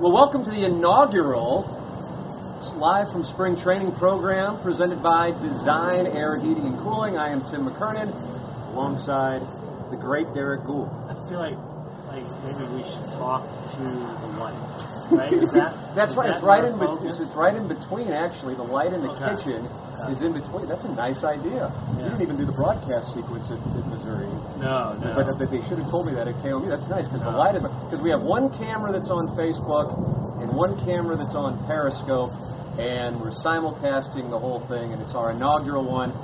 Well, welcome to the inaugural live from spring training program presented by Design Air Heating and Cooling. I am Tim McKernan alongside the great Derrick Goold. I feel like like maybe we should talk to the light. Right? Is that, That's right. that It's right in be- it's, it's right in between actually. The light in the Okay. kitchen Yeah. is in between. That's a nice idea. You didn't even do the broadcast sequence at, at Missouri. No, no. But, but they should have told me that at KOM. That's nice because the light is because we have one camera that's on Facebook and one camera that's on Periscope, and we're simulcasting the whole thing, and it's our inaugural one.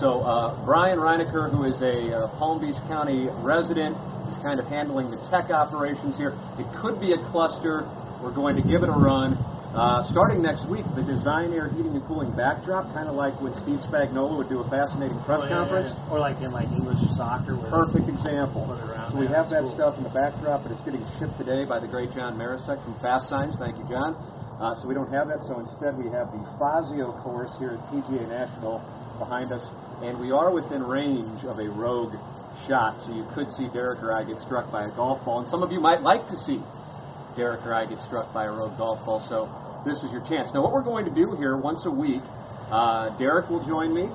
So uh, Brian Reinecker, who is a uh, Palm Beach County resident, is kind of handling the tech operations here. It could be a cluster. We're going to give it a run. Uh, starting next week, the Design Air Heating and Cooling backdrop, kind of like when Steve Spagnuolo would do a fascinating press Oh, yeah, conference. yeah, yeah. Or like in like English soccer. Perfect example. Put it around So we have that cool. stuff in the backdrop, but it's getting shipped today by the great John Marisek from Fast Signs. Thank you, John. Uh, so we don't have that. So instead, we have the Fazio course here at PGA National behind us, and we are within range of a rogue shot. So you could see Derrick or I get struck by a golf ball, and some of you might like to see Derrick or I get struck by a rogue golf ball. So this is your chance. Now, what we're going to do here once a week, uh, Derrick will join me,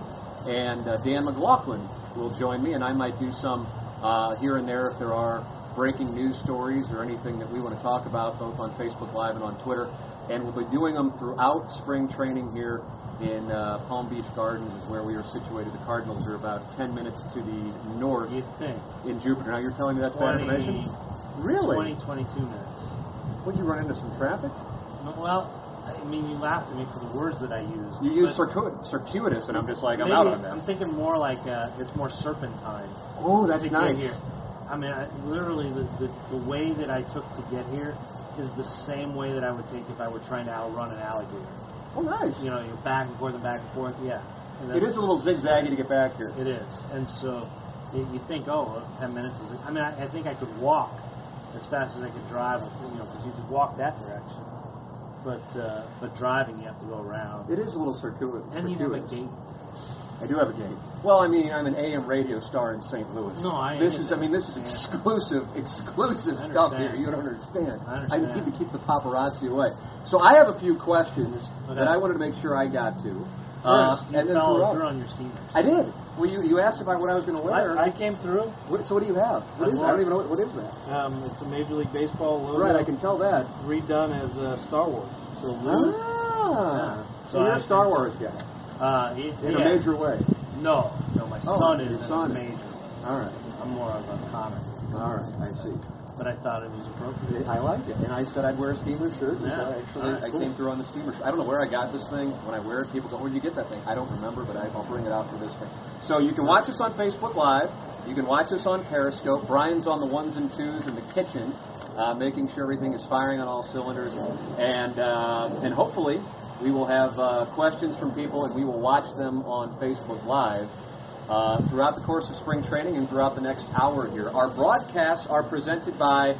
and uh, Dan McLaughlin will join me, and I might do some uh, here and there if there are breaking news stories or anything that we want to talk about, both on Facebook Live and on Twitter. And we'll be doing them throughout spring training here in uh, Palm Beach Gardens, is where we are situated. The Cardinals are about 10 minutes to the north you think in Jupiter. Now, you're telling me that's bad 20, information? Really? 20, 22 minutes. Would you run into some traffic? No, Well, I mean, you laughed at me for the words that I used. You use circuit, circuitous, and I'm just like, I'm out on that. I'm thinking more like uh, it's more serpentine. Oh, that's nice. here. I mean, I, literally, the, the the way that I took to get here is the same way that I would take if I were trying to outrun an alligator. Oh, nice. You know, you're back and forth and back and forth. Yeah. And It is a little zigzaggy to get back here. It is, and so you you think, oh, well, 10 minutes is. I mean, I, I think I could walk as fast as I could drive. You know, because you could walk that direction, but uh, but driving you have to go around. It is a little circuitous. and you have a gate. I do have a gate. Well, I mean, I'm an AM radio star in St. Louis. No, I This is. I mean, this is exclusive, exclusive stuff here. You don't understand. I understand. need to keep the paparazzi away. So I have a few questions Okay. that I wanted to make sure I got to. Uh, you and then throughout- through on your steamers. I did. Well, you, you asked about what I was going to wear. I, I came through. what, so what do you have? What I is that? I don't even know what, what is that. Um, it's a Major League Baseball logo. Right, I can tell that. redone as uh, Star Wars. So Ah, Yeah. so So you're I a Star Wars guy uh, he, in yeah. a major way. No, no, my Oh, son is son. a major. All right, I'm more of a comic, all right, I see. But I thought it was appropriate. I like it, and I said I'd wear a steamer shirt. and Yeah. I actually, All right, I cool. came through on the steamer shirt. I don't know where I got this thing. When I wear it, people go, "Where'd you get that thing?" I don't remember, but I, I'll bring it out for this thing. So you can watch us on Facebook Live. You can watch us on Periscope. Brian's on the ones and twos in the kitchen, uh, making sure everything is firing on all cylinders, and uh, and hopefully we will have uh, questions from people, and we will watch them on Facebook Live uh, throughout the course of spring training and throughout the next hour here. Our broadcasts are presented by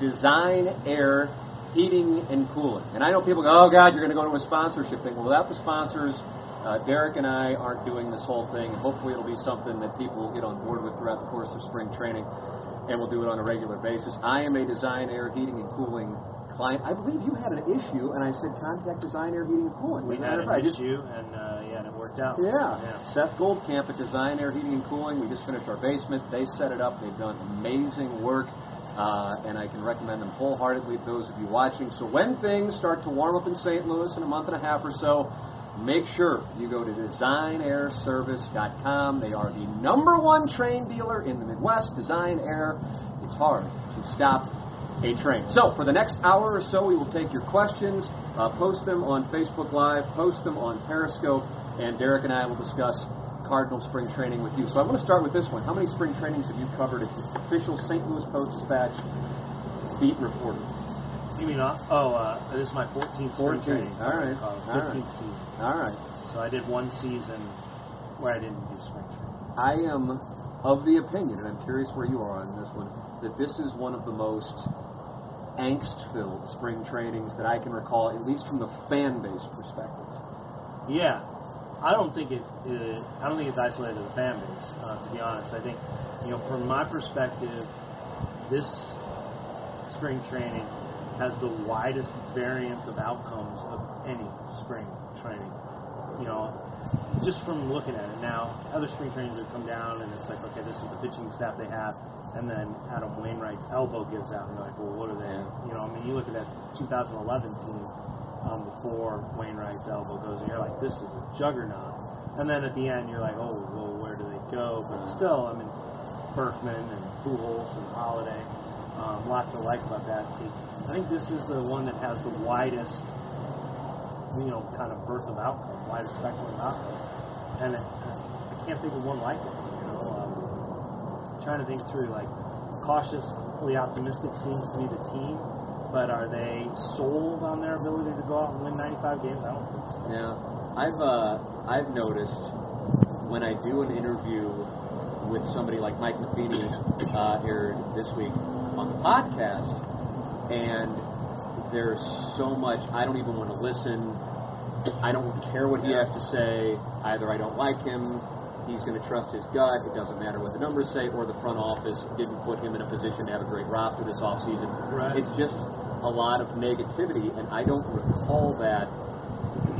Design Air Heating and Cooling. And I know people go, oh, God, you're going to go into a sponsorship thing. Well, without the sponsors, uh, Derrick and I aren't doing this whole thing, and hopefully it'll be something that people will get on board with throughout the course of spring training, and we'll do it on a regular basis. I am a Design Air Heating and Cooling client. I believe you had an issue, and I said contact Design Air Heating and Cooling. We had an just- issue, and uh, yeah, and it worked out. yeah. yeah. Seth Goldcamp at Design Air Heating and Cooling. We just finished our basement. They set it up. They've done amazing work. Uh, and I can recommend them wholeheartedly to those of you watching. So when things start to warm up in St. Louis in a month and a half or so, make sure you go to designairservice.com. They are the number one Trane dealer in the Midwest. Design Air. It's hard to stop a Trane. So for the next hour or so, we will take your questions, uh, post them on Facebook Live, post them on Periscope, and Derrick and I will discuss Cardinal spring training with you. So I want to start with this one. How many spring trainings have you covered as the official St. Louis Post Dispatch beat reporter? You mean, uh, oh, uh, this is my 14th 14. spring training. All right. Uh, 15th right. season. All right. So I did one season where I didn't do spring training. I am of the opinion, and I'm curious where you are on this one, that this is one of the most angst-filled spring trainings that I can recall, at least from the fan base perspective. Yeah, I don't think it. Uh, I don't think it's isolated to the fan base. Uh, to be honest, I think you know, from my perspective, this spring training has the widest variance of outcomes of any spring training. You know, just from looking at it now, other spring trainings would come down and it's like, okay, this is the pitching staff they have, and then Adam Wainwright's elbow gives out, and you're like, well, what are they? You know, I mean, you look at that 2011 team um, before Wainwright's elbow goes, and you're like, this is a juggernaut. And then at the end, you're like, oh, well, where do they go? But still, I mean, Berkman and Pujols and Holliday, um, lots to like about that team. I think this is the one that has the widest, you know, kind of birth of outcome, widest spectrum of outcome. And it, I can't think of one like it. You know, um, trying to think through like cautiously optimistic seems to be the team, but are they sold on their ability to go out and win 95 games? I don't think so. Yeah, I've uh, I've noticed when I do an interview with somebody like Mike Matheny uh, here this week on the podcast, and there's so much I don't even want to listen. I don't care what he has to say. Either I don't like him, he's going to trust his gut. It doesn't matter what the numbers say, or the front office didn't put him in a position to have a great roster this offseason. Right. It's just a lot of negativity, and I don't recall that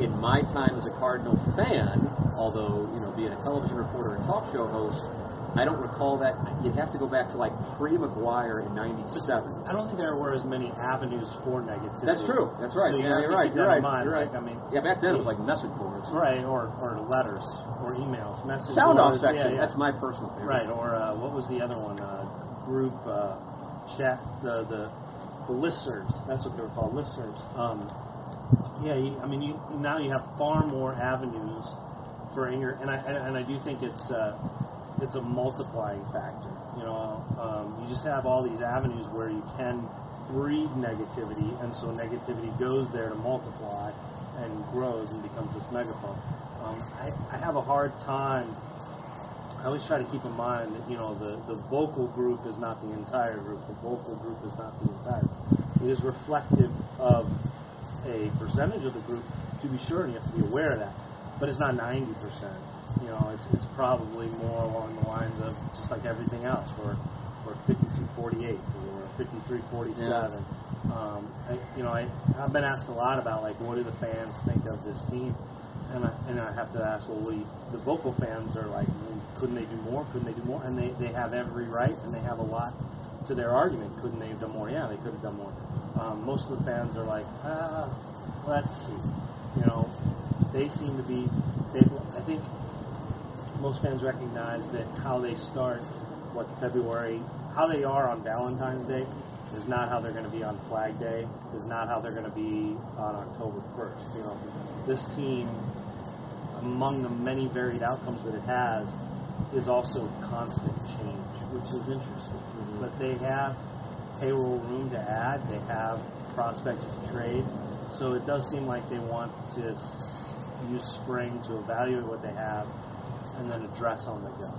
in my time as a Cardinal fan, although you know being a television reporter and talk show host, I don't recall that. You'd have to go back to like pre-McGwire in '97. I don't think there were as many avenues for negativity. That's true. That's right. So you yeah, you're to right. You're right. mind. You're right. Like, I mean, yeah, back then it was like message boards. right, or or letters, or emails, message Sound off section. Yeah, yeah. That's my personal favorite. Right, or uh, what was the other one? Uh, group uh, chat, the the the listservs. That's what they were called, listservs. Um, yeah, you, I mean, you, now you have far more avenues for anger, and I and, I do think it's uh, it's a multiplying factor. You know, um, you just have all these avenues where you can breed negativity, and so negativity goes there to multiply and grows and becomes this megaphone. Um, I, I have a hard time I always try to keep in mind that you know the, the vocal group is not the entire group. The vocal group is not the entire. Group. It is reflective of a percentage of the group, to be sure, and you have to be aware of that. But it's not 90 percent. You know, it's, it's probably more along the lines of just like everything else, or or 52-48 or 53-47. Yeah. Um, I, you know, I, I've been asked a lot about like what do the fans think of this team, and I, and I have to ask, well, we, the vocal fans are like, well, couldn't they do more? Couldn't they do more? And they, they have every right, and they have a lot to their argument. Couldn't they have done more? Yeah, they could have done more. Um, most of the fans are like, ah, let's see. You know, they seem to be. They, I think most fans recognize that how they start, what February, how they are on Valentine's Day, is not how they're going to be on Flag Day. Is not how they're going to be on October 1st. You know, this team, among the many varied outcomes that it has, is also constant change, which is interesting. Mm-hmm. But they have payroll room to add. They have prospects to trade. So it does seem like they want to use spring to evaluate what they have and then address on the go.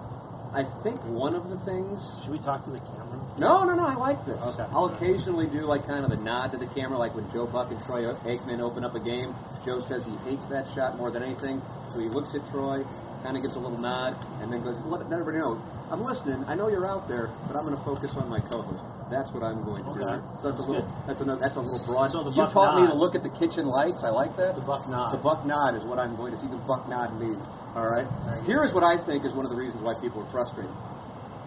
I think one of the things. Should we talk to the camera? No, no, no. I like this. Okay. I'll occasionally do like kind of a nod to the camera, like when Joe Buck and Troy Aikman open up a game. Joe says he hates that shot more than anything, so he looks at Troy, kind of gives a little nod, and then goes, "Let everybody know I'm listening. I know you're out there, but I'm going to focus on my co-host. That's what I'm going to do. So that's a little. good. That's another. That's a little broad. So the you taught me to look at the kitchen lights. I like that. The buck nod. The buck nod is what I'm going to see. The buck nod lead. All right. Here is what I think is one of the reasons why people are frustrated,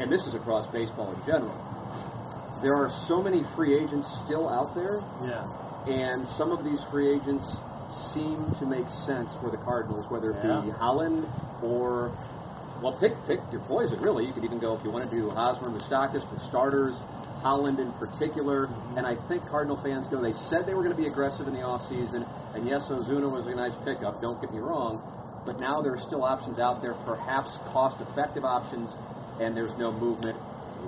and this is across baseball in general. there are so many free agents still out there, Yeah. and some of these free agents seem to make sense for the Cardinals, whether it Yeah. be Holland or well, pick pick your poison. Really, you could even go if you want to do Hosmer, Moustakas for starters. Holland in particular, mm-hmm. and I think Cardinal fans know they said they were going to be aggressive in the offseason, and yes, Ozuna was a nice pickup. Don't get me wrong, but now there are still options out there, perhaps cost-effective options, and there's no movement.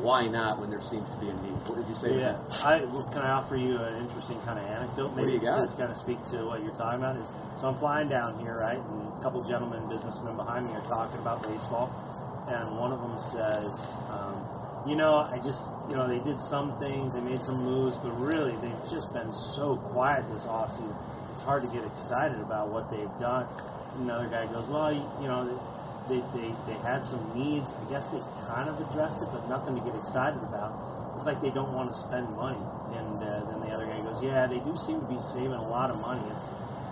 Why not when there seems to be a need? What did you say? Yeah. I well, can I offer you an interesting kind of anecdote? What do Maybe you got? to kind of speak to what you're talking about. So I'm flying down here, right, and a couple gentlemen, businessmen behind me are talking about baseball, and one of them says, um, "You know, I just, you know, they did some things, they made some moves, but really they've just been so quiet this offseason. It's hard to get excited about what they've done." Another guy goes, "Well, you know." They, they, they had some needs. I guess they kind of addressed it, but nothing to get excited about it's like they don't want to spend money. And uh, then the other guy goes, yeah, they do seem to be saving a lot of money. It's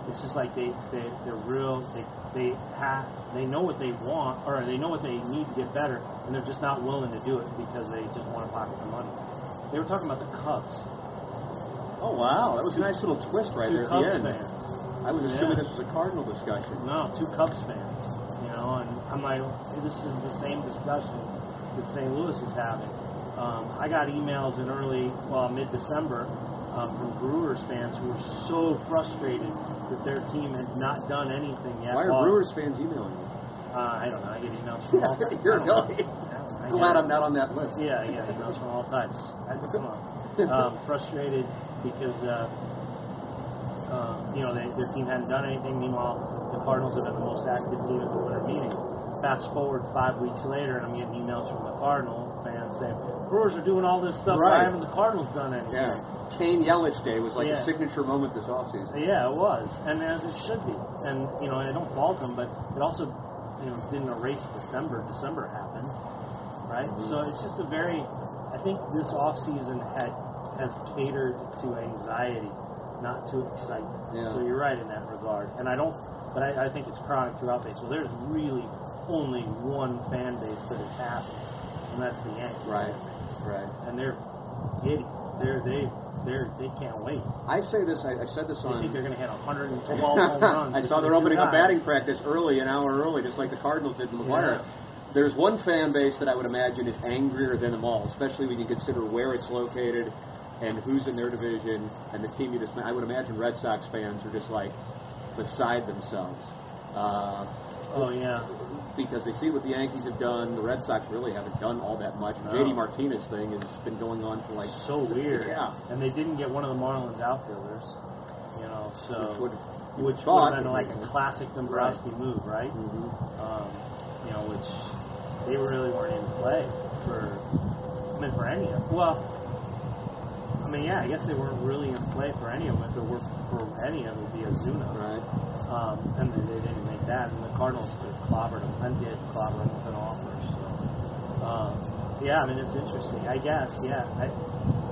it's just like they they they're real. They they have they know what they want or they know what they need to get better, and they're just not willing to do it because they just want to pocket the money. They were talking about the Cubs. Oh wow, that was a nice little twist right two there at Cubs the end. fans. I was assuming Yeah. this was a Cardinal discussion. No, two Cubs fans. You know, and I'm like, this is the same discussion that St. Louis is having. Um, I got emails in early, well, mid-December um, from Brewers fans who were so frustrated that their team had not done anything yet. Why are Brewers fans emailing you? Uh, I don't know. I get emails from all types. You're I don't know. really I don't know. I glad I'm not on that list. yeah, yeah, emails from all types. I, come on. Um, frustrated because, uh, uh, you know, they, their team hadn't done anything. Meanwhile, the Cardinals have been the most active team at the winter meetings. Fast forward five weeks later, and I'm getting emails from the Cardinal fans saying, Brewers are doing all this stuff. Right. Why haven't the Cardinals done anything? Yeah. Cain Yelich Day was like Yeah. a signature moment this offseason. Yeah, it was, and as it should be. And you know, I don't fault them, but it also, you know, didn't erase December. December happened, right? Mm-hmm. So it's just a very. I think this off season had has catered to anxiety, not to excitement. Yeah. So you're right in that regard, and I don't. But I, I think it's chronic throughout baseball. There's really only one fan base that is happy, and that's the Yankees. Right. Right. And they're giddy. They're they they're they can't wait. I say this. I, I said this They on. think they're going to hit 112 home runs. I saw they're the opening up batting practice early, an hour early, just like the Cardinals did in McGwire. Yeah. There's one fan base that I would imagine is angrier than them all, especially when you consider where it's located and who's in their division and the team you just. I would imagine Red Sox fans are just like beside themselves. Uh, Oh yeah, because they see what the Yankees have done. The Red Sox really haven't done all that much. No. JD Martinez thing has been going on for like so weird. Yeah. And they didn't get one of the Marlins outfielders. You know, so Which would- you which thought would have been like a classic Dombrowski move, right? Mhm. Um, you know, which they really weren't in play for. I mean, for any of. Well, I mean, yeah, I guess they weren't really in play for any of them. If it were for any of them, it would be Ozuna. Right. Um, and they, they didn't make that, and the Cardinals could have clobbered them and did clobber them with an offer. So, um, yeah, I mean it's interesting. I guess, yeah. I,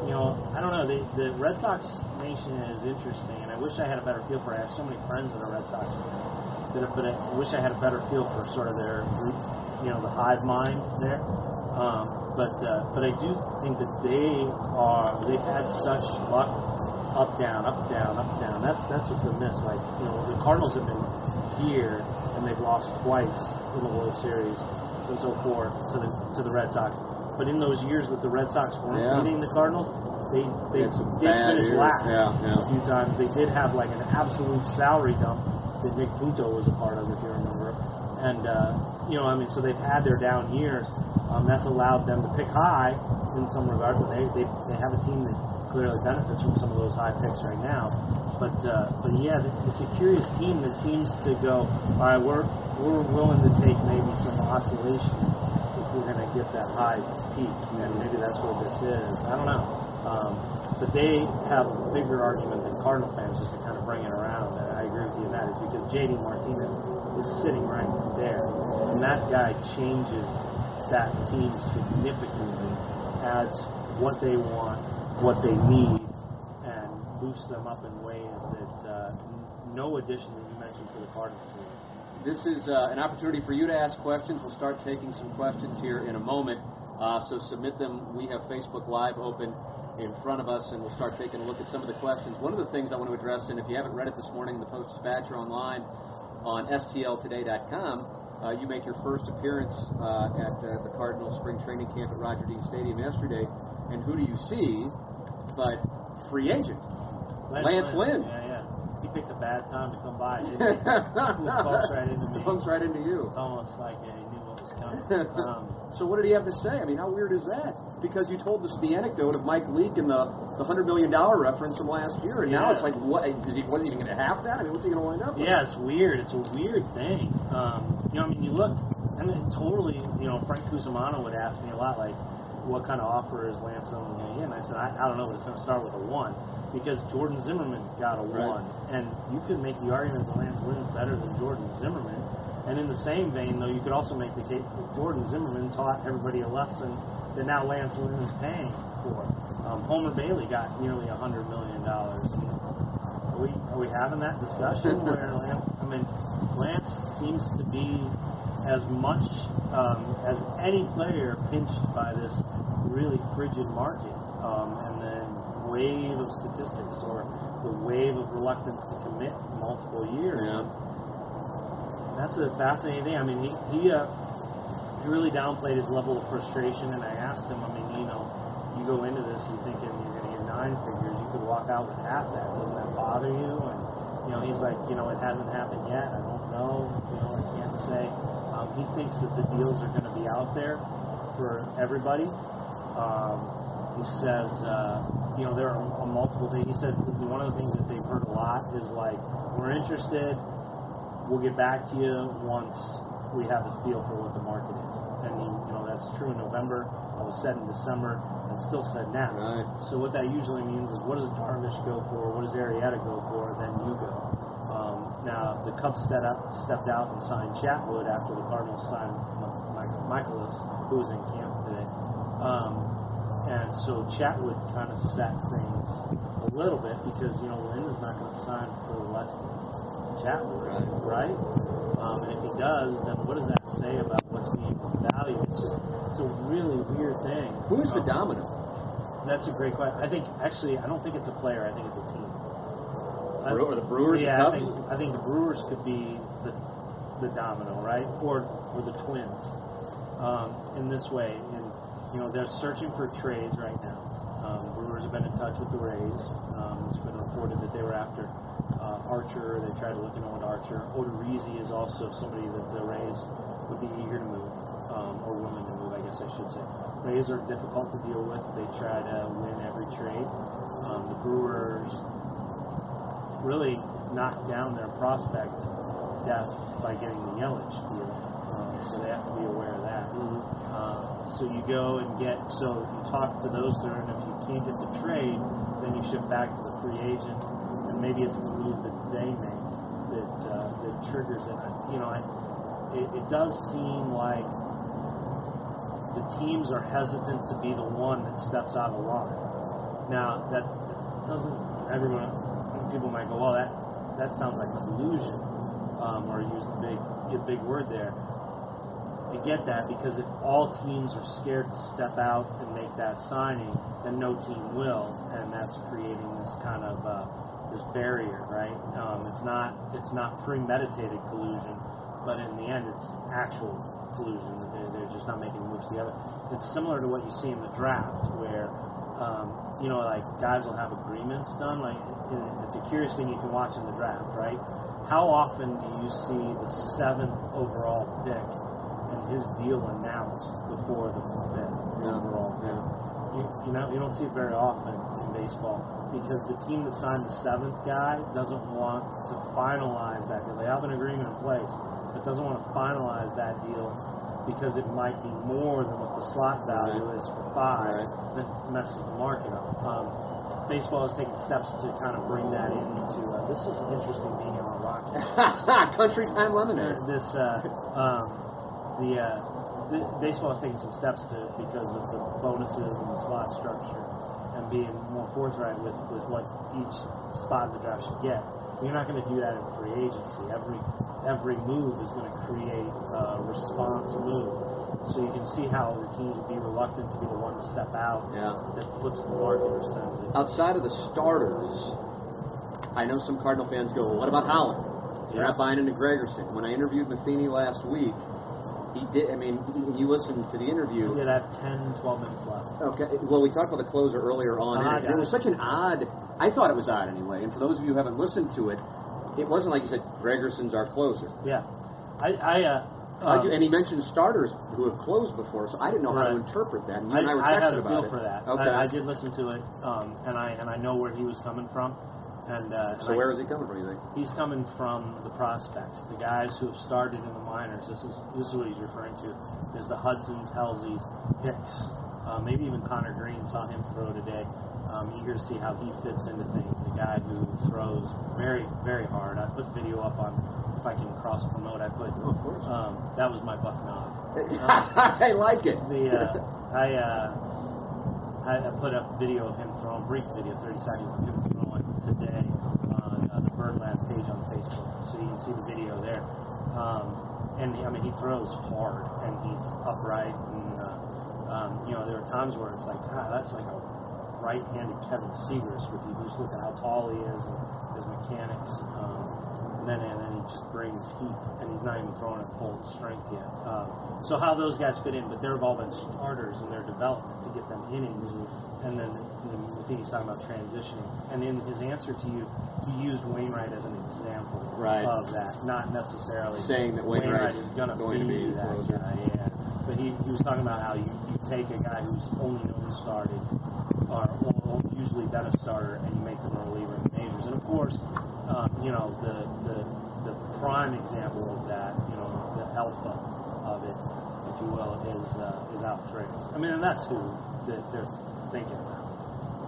you know, I don't know. The, the Red Sox nation is interesting, and I wish I had a better feel for it. I have so many friends that are Red Sox that, but I wish I had a better feel for sort of their group, you know, the hive mind there. Um, but uh, but I do think that they are they've had such luck up down up down up down. That's that's what's been missed. Like you know the Cardinals have been here and they've lost twice in the World Series since 04 to the to the Red Sox. But in those years that the Red Sox weren't Yeah. beating the Cardinals, they they did finish years. last Yeah, yeah. a few times. They did have like an absolute salary dump that Nick Punto was a part of, if you remember. And uh, you know, I mean, so they've had their down years. Um, that's allowed them to pick high in some regards, but they, they they have a team that clearly benefits from some of those high picks right now. But uh, but yeah, it's a curious team that seems to go. All right, we're we're willing to take maybe some oscillation if we're going to get that high peak, and maybe that's what this is. I don't know. Um, but they have a bigger argument than Cardinal fans, just to kind of bring it around. And I agree with you in that is because JD Martinez is sitting right there, and that guy changes that team significantly, adds what they want, what they need, and boost them up in ways that uh, no addition that you mentioned for the Cardinals. would. This is uh, an opportunity for you to ask questions. We'll start taking some questions here in a moment. Uh, so submit them. We have Facebook Live open. in front of us, and we'll start taking a look at some of the questions. One of the things I want to address, and if you haven't read it this morning the Post Dispatch online on stltoday.com, uh, you make your first appearance uh, at uh, the Cardinals spring training camp at Roger Dean Stadium yesterday, and who do you see but free agent Lance Lynn? Yeah, yeah. He picked a bad time to come by. Didn't he? Just bumps right into me. Bumps right into you. It's almost like yeah, he knew what was coming. Um, so what did he have to say? I mean, how weird is that? Because you told us the anecdote of Mike Leake and the the hundred million dollar reference from last year, and now it's like, what? Is he wasn't even going to have that? I mean, what's he going to wind up? with? Yeah, it's weird. It's a weird thing. Um, you know, I mean, you look, and it totally, you know, Frank Cusimano would ask me a lot, like, what kind of offer is Lance Lynn going to get? And I said, I, I don't know, but it's going to start with a one, because Jordan Zimmermann got a Right. one, and you could make the argument that Lance Lynn is better than Jordan Zimmermann. And in the same vein, though, you could also make the case that Jordan Zimmermann taught everybody a lesson that now Lance Lynn is paying for. Um, Homer Bailey got nearly a hundred million dollars. Are we are we having that discussion where Lance? I mean, Lance seems to be as much um, as any player pinched by this really frigid market um, and the wave of statistics or the wave of reluctance to commit multiple years. Yeah. That's a fascinating thing. I mean, he he, uh, he really downplayed his level of frustration, and I asked him. I mean, you know, you go into this, you thinking you're going to get nine figures, you could walk out with half that. Doesn't that bother you? And you know, he's like, you know, it hasn't happened yet. I don't know. You know, I can't say. Um, he thinks that the deals are going to be out there for everybody. Um, he says, uh, you know, there are multiple things. He said one of the things that they've heard a lot is like, we're interested. We'll get back to you once we have a feel for what the market is. And he, you know, that's true in November. That was said in December. And still said now. Right. So what that usually means is, what does Darvish go for? What does Arrieta go for? Then you go. Um, now the Cubs set up, stepped out and signed Chatwood after the Cardinals signed Mikolas, who was in camp today. Um, and so Chatwood kind of set things a little bit because you know Lynn is not going to sign for less than Chatwood, right? Um, and if he does, then what does that say about what's being valued? It's just it's a really weird thing. Who's the Um, domino? That's a great question. I think actually, I don't think it's a player. I think it's a team. I- Brew- or the Brewers, the Yeah, I think I think the Brewers could be the the domino, right? Or or the Twins. Um, in this way, and you know they're searching for trades right now. Um, Brewers have been in touch with the Rays. Um, it's been reported that they were after uh, Archer. They tried to look into with Archer. Odorizzi is also somebody that the Rays would be eager to move, um, or willing to move, I guess I should say. Rays are difficult to deal with. They try to win every trade. Um, the Brewers really knocked down their prospect depth by getting the Yelich deal. Um, so they have to be aware of that. Uh, so you go and get, so you talk to those there, and if you can't get the trade, then you ship back to the free agent, and maybe it's the move that they make that uh, that triggers it. I- You know, I, it, it does seem like the teams are hesitant to be the one that steps out of line. Now that doesn't everyone people might go, well that that sounds like collusion, um, or use the big a big word there. Get that because if all teams are scared to step out and make that signing, then no team will, and that's creating this kind of uh, this barrier, right? Um, it's not it's not premeditated collusion, but in the end, it's actual collusion. They're, they're just not making moves together. It's similar to what you see in the draft, where um, you know, like guys will have agreements done. Like it's a curious thing you can watch in the draft, right? How often do you see the seventh overall pick his deal announced before the fifth overall pick? You, you know, you don't see it very often in baseball because the team that signed the seventh guy doesn't want to finalize that deal. They have an agreement in place, but doesn't want to finalize that deal because it might be more than what the slot value is for five. Right. That messes the market up. Um, baseball has taken steps to kind of bring that into. Uh, this is interesting being in the Rockies Country Time Lemonade. this uh, um, the, uh, the baseball is taking some steps to because of the bonuses and the slot structure and being more forthright with, with what each spot in the draft should get. You're not going to do that in free agency. Every every move is going to create a response move. So you can see how the teams would be reluctant to be the one to step out Yeah. that flips the market or sends it. Outside of the starters, I know some Cardinal fans go, well, what about Holland? You're Yeah. not buying into Gregerson. When I interviewed Matheny last week, he did. I mean, you listened to the interview. Yeah, that 10, 12 minutes left. Okay. Well, we talked about the closer earlier on. Ah, and got it was such an odd. I thought it was odd anyway. And for those of you who haven't listened to it, it wasn't like he said Gregerson's our closer. Yeah, I, I, uh, um, and he mentioned starters who have closed before, so I didn't know how to interpret that. And you I, and I were I had a feel it. for that. Okay. I, I did listen to it, um, and I and I know where he was coming from. And, uh, and so I- where is he coming from? You think? He's coming from the prospects, the guys who have started in the minors. This is this is what he's referring to, is the Hudsons, Helsleys, Hicks, uh, maybe even Connor Greene saw him throw today. Um, eager to see how he fits into things. The guy who throws very very hard. I put video up on if I can cross promote. I put Oh, of course. um, that was my buck nog. I like it. The uh, I, uh, I I put up video of him throwing brief video, 30 seconds of him today on uh, the Birdland page on Facebook, so you can see the video there. Um, and I mean, he throws hard and he's upright, and uh, um, you know there are times where it's like, God, that's like a right-handed Kevin Siegrist. If you just look at how tall he is and his mechanics. Um, and then and then he just brings heat, and he's not even throwing at full strength yet. Um, so how those guys fit in, but they've all been starters in their development to get them innings, and then the thing he's talking about transitioning. And in his answer to you, he used Wainwright as an example Right. of that, not necessarily Saying that Wainwright's is gonna going to be that closer. guy. Yeah, but he, he was talking about how you, you take a guy who's only known started, or, or, or usually been a starter, and you make them a reliever in the majors. And of course, um, you know the, the the prime example of that, you know, the alpha of it, if you will, is uh, is Alex Reyes. I mean, and that's who they're thinking about.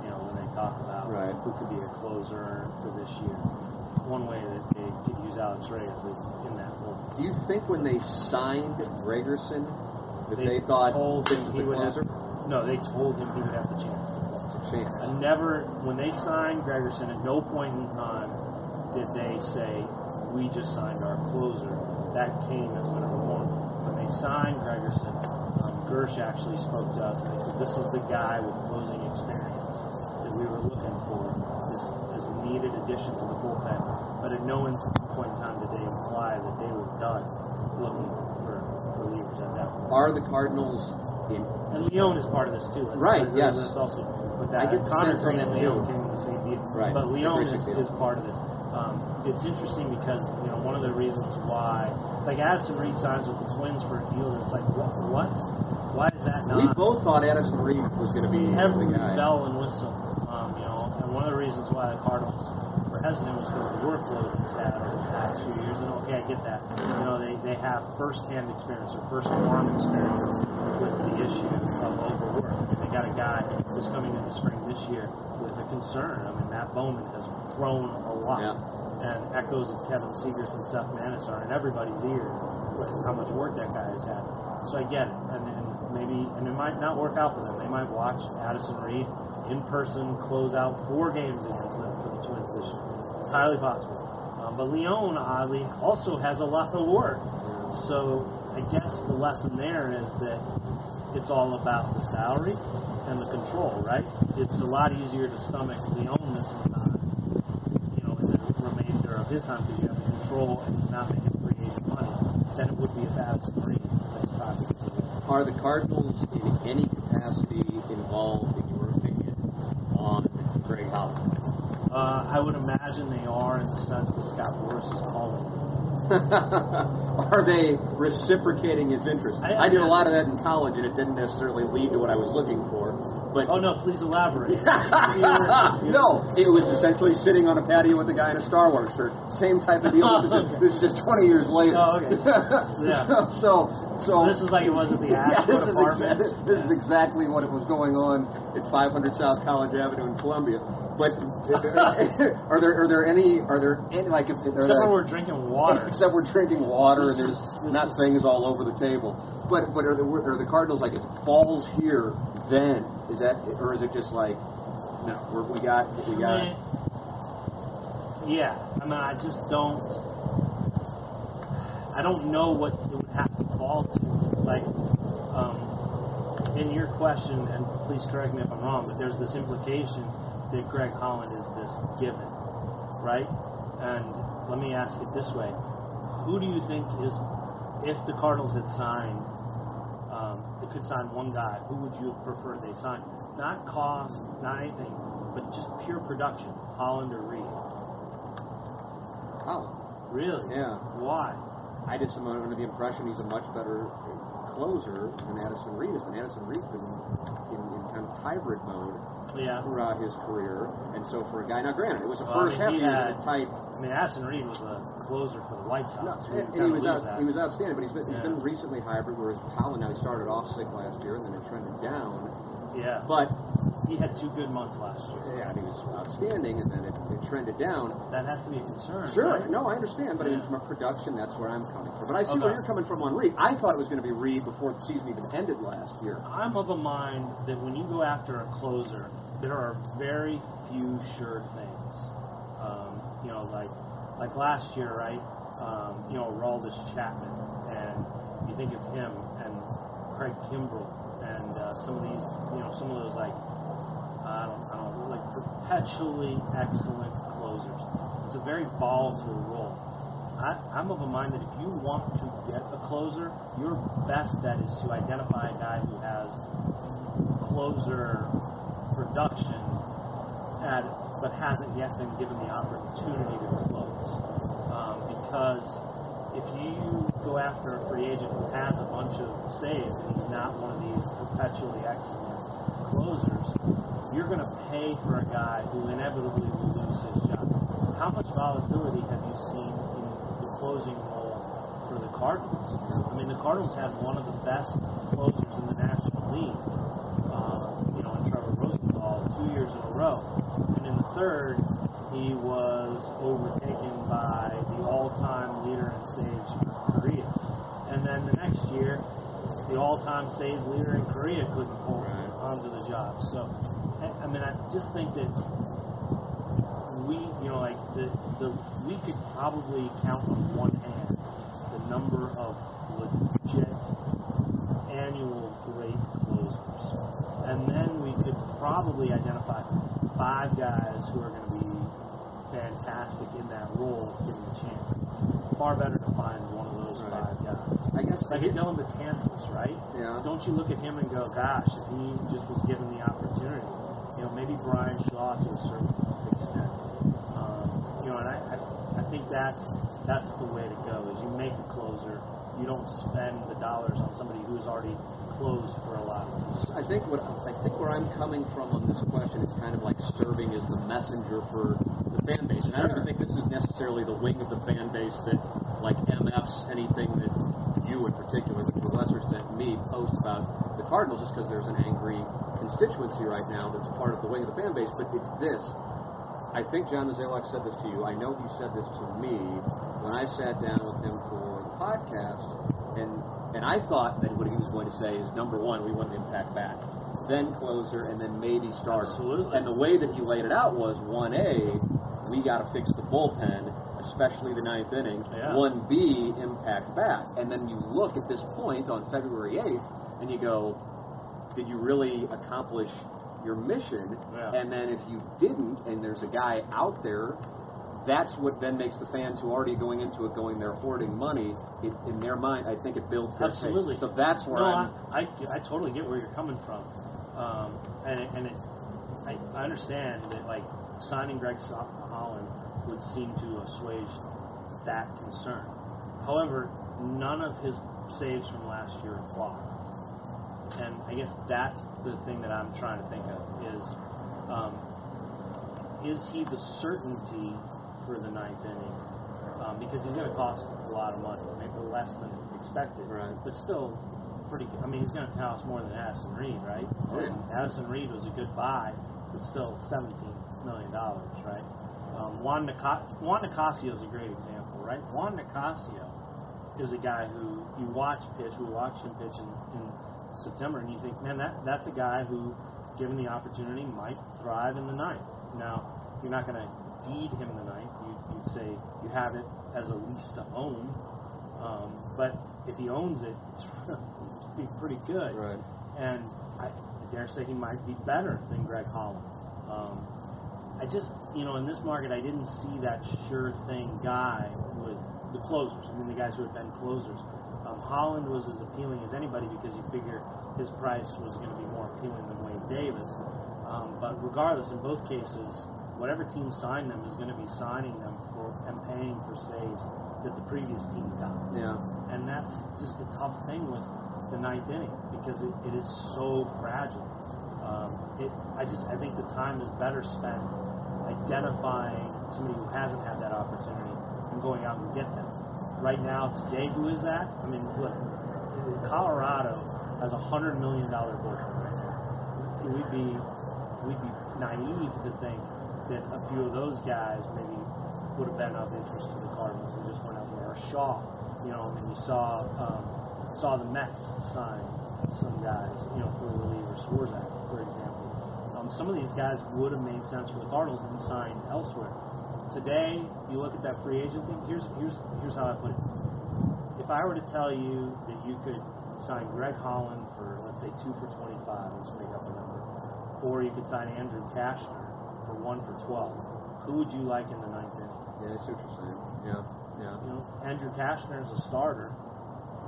You know, when they talk about Right. who could be a closer for this year. One way that they could use Alex Reyes is in that role. Do you think when they signed Gregerson that they, They thought told this is him he the would have- closer? No, they told him he would have the chance to close. Chance. I never, when they signed Gregerson, at no point in time did they say, we just signed our closer. That came as an informal. When they signed Gregerson, um, Girsch actually spoke to us and they said, this is the guy with closing experience that looking for, this, this needed addition to the bullpen. But at no in- point in time did they imply that they were done looking for relievers at that point. Are the Cardinals in? And Leone is part of this too. That's Right, yes. That's also with I get the Connor sense on that Leone came the same deal. Right. But Leone is, deal. is part of this. Um, it's interesting because you know one of the reasons why, like Addison Reed signs with the Twins for a deal that's like what? What? Why is that not? We both thought Addison Reed was going to be every the guy. bell and whistle. Um, you know, and one of the reasons why the Cardinals were hesitant was because of the workload that's had over the past few years. And okay, I get that. You know, they, they have first-hand experience or first-arm experience with the issue of overwork. Mean, they got a guy who's coming in the spring this year with a concern. I mean, Matt Bowman has thrown a lot. Yeah. And echoes of Kevin Siegrist and Seth Maness are in everybody's ear with how much work that guy has had. So I get it. And, and maybe, and it might not work out for them. They might watch Addison Reed in person close out four games against them for the Twins this year. It's highly possible. Um, but Leone, oddly, also has a lot of work. So I guess the lesson there is that it's all about the salary and the control, right? It's a lot easier to stomach Leone missing time, you know, in the remainder of his time because you have control and he's not making free agent money than it would be Reed missed time. Are the Cardinals in any capacity involved, on Greg Uh, I would imagine they are in the sense that Scott Boras is calling. Are they reciprocating his interest? I- I, did a lot of that in college, and it didn't necessarily lead to what I was looking for. But Oh no, please elaborate. No, it was essentially sitting on a patio with a guy in a Star Wars shirt. Same type of deal. This is, Okay. this is just 20 years later. Oh, okay. Yeah. so, so This is like it was at the yeah, Ashford this is, exa- this is exactly what it was going on at 500 South College Avenue in Columbia. But are there are there any are there any like if Except there, when we're drinking water. except we're drinking water and there's is- not is- things all over the table. But but are the are the Cardinals like if it falls here then is that or is it just like no we're, we got we I got mean, Yeah, I mean, I just don't. I don't know what it would have to fall to. Like, um, in your question, and please correct me if I'm wrong, but there's this implication that Greg Holland is this given, right? And let me ask it this way: Who do you think is, if the Cardinals had signed, um, they could sign one guy, who would you preferred they sign? Not cost, not anything, but just pure production, Holland or Reed. Holland. Really? Yeah. Why? I just am under the impression he's a much better closer than Addison Reed is. And Addison Reed's been in, in kind of hybrid mode Yeah. throughout his career. And so for a guy, now granted, it was a Well, I first mean, half year had- tight. I mean, Addison Reed was a closer for the White Sox. No, We and, and he was out, he was outstanding, but he's been, he's Yeah. been recently hybrid. Whereas Holland now he started off sick last year and then it trended down. Yeah. But he had two good months last year. yeah, he was outstanding, and then it, it trended down. That has to be a concern. Sure, right? no, I understand, but I mean, from a production, that's where I'm coming from. But I see Okay. where you're coming from on Reed. I thought it was going to be Reed before the season even ended last year. I'm of a mind that when you go after a closer, there are very few sure things. Um, you know, like like last year, right? Um, you know, Raldis Chapman, and you think of him and Craig Kimbrel, and uh, some of these, you know, some of those like I don't, I like perpetually excellent closers. It's a very volatile role. I, I'm of a mind that if you want to get a closer, your best bet is to identify a guy who has closer production at, but hasn't yet been given the opportunity to close. Um, because if you go after a free agent who has a bunch of saves and he's not one of these perpetually excellent closers, you're going to pay for a guy who inevitably will lose his job. How much volatility have you seen in the closing role for the Cardinals? I mean, the Cardinals had one of the best closers in the National League, uh, you know, in Trevor Rosenthal, two years in a row. And in the third, he was overtaken by the all-time leader in saves for Korea. And then the next year, the all-time save leader in Korea couldn't hold Right. Onto the job. So, I, mean, I just think that we, you know, like the, the we could probably count on one hand the number of legit annual great closers, and then we could probably identify five guys who are going to be fantastic in that role given the chance. Far better to find one of those Right. five guys. I guess Like a Dellin Betances, right? Yeah. Don't you look at him and go, gosh, if he just was given the opportunity, you know, maybe Bryan Shaw to a certain extent. Um, you know, and I, I, I think that's that's the way to go. Is you make a closer, you don't spend the dollars on somebody who's already closed for a lot of. I think what I think where I'm coming from on this question is kind of like serving as the messenger for the fan base, and I don't Sure. think this is necessarily the wing of the fan base that, like MFs, anything that the professors that me post about the Cardinals, just because there's an angry constituency right now that's part of the wing of the fan base. But it's this. I think John Mozeliak said this to you. I know he said this to me when I sat down with him for the podcast, and and I thought that what he was going to say is number one, we want the impact back, then closer, and then maybe starter. Absolutely. And the way that he laid it out was one A, we got to fix the bullpen, especially the ninth inning. Yeah. One B, impact bat. And then you look at this point on February 8th, and you go, did you really accomplish your mission? Yeah. And then if you didn't, and there's a guy out there, that's what then makes the fans who are already going into it going they're hoarding money. It, in their mind, I think it builds case. Absolutely. So that's where no, I'm. I, I, I totally get where you're coming from, um, and it, and it, I, I understand that like signing Greg Holland would seem to assuage that concern. However, none of his saves from last year apply, and I guess that's the thing that I'm trying to think of is. Um, is he the certainty for the ninth inning? Um, because he's going to cost a lot of money, maybe less than expected, Right. but still pretty. good. I mean, he's going to cost more than Addison Reed, right? Oh, yeah. Addison Reed was a good buy, but still seventeen million dollars, right? Um, Juan, Nica- Juan Nicasio is a great example, right? Juan Nicasio is a guy who you watch pitch. We watched him pitch in, in September, and you think, man, that that's a guy who, given the opportunity, might thrive in the ninth. Now, you're not going to feed him the ninth. You you'd say you have it as a lease to own. Um, but if he owns it, it's be pretty good. Right. And I, I dare say he might be better than Greg Holland. Um, I just, you know, in this market, I didn't see that sure thing guy with the closers. I mean, the guys who had been closers. Um, Holland was as appealing as anybody because you figure his price was going to be more appealing than Wade Davis. Um, but regardless, in both cases, whatever team signed them is going to be signing them for and paying for saves that the previous team got. Yeah. And that's just a tough thing with the ninth inning because it, it is so fragile. Um, it, I just I think the time is better spent identifying somebody who hasn't had that opportunity and going out and get them. Right now, today, who is that? I mean, look, Colorado has a hundred million dollar bullpen right now. We'd be we'd be naive to think that a few of those guys maybe would have been of interest to the Cardinals and just went out there. Or Shaw, you know, I mean, you saw um, saw the Mets sign some guys, you know, for reliever Swarzak, for example. Um, some of these guys would have made sense for the Cardinals and signed elsewhere. Today, you look at that free agent thing. Here's here's here's how I put it. If I were to tell you that you could sign Greg Holland for let's say two for 25, let's make up a number, or you could sign Andrew Cashner for one for 12, who would you like in the ninth inning? Yeah, I see what you're saying. Yeah, yeah. You know, Andrew Cashner is a starter,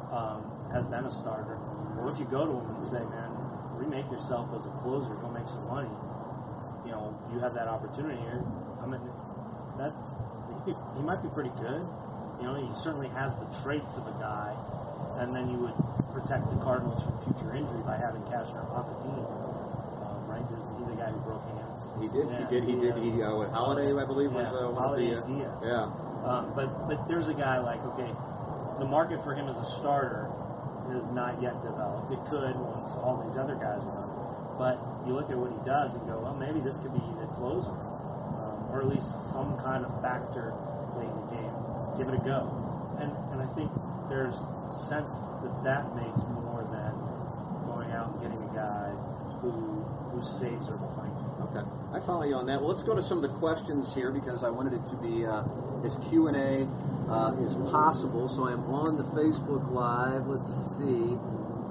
um, has been a starter. What if you go to him and say, man, remake yourself as a closer, go make some money? You know, you have that opportunity here. I mean, that he, he might be pretty good. You know, he certainly has the traits of a guy, and then you would protect the Cardinals from future injury by having Cashner on the team. Um, right? He's the guy who broke hands. He did. Yeah, he did. He did. uh, He uh, what, Holliday, I believe, was yeah, uh, one Holliday of the. Diaz. Uh, yeah. Um, but but there's a guy like okay, the market for him as a starter has not yet developed. It could once all these other guys run. But you look at what he does and go, well, maybe this could be the closer, um, or at least some kind of factor late in the game. Give it a go. And and I think there's sense that that makes more than going out and getting a guy who whose saves are behind. Okay, I follow you on that. Well, let's go to some of the questions here because I wanted it to be uh, as Q and A uh, as possible. So I'm on the Facebook Live. Let's see.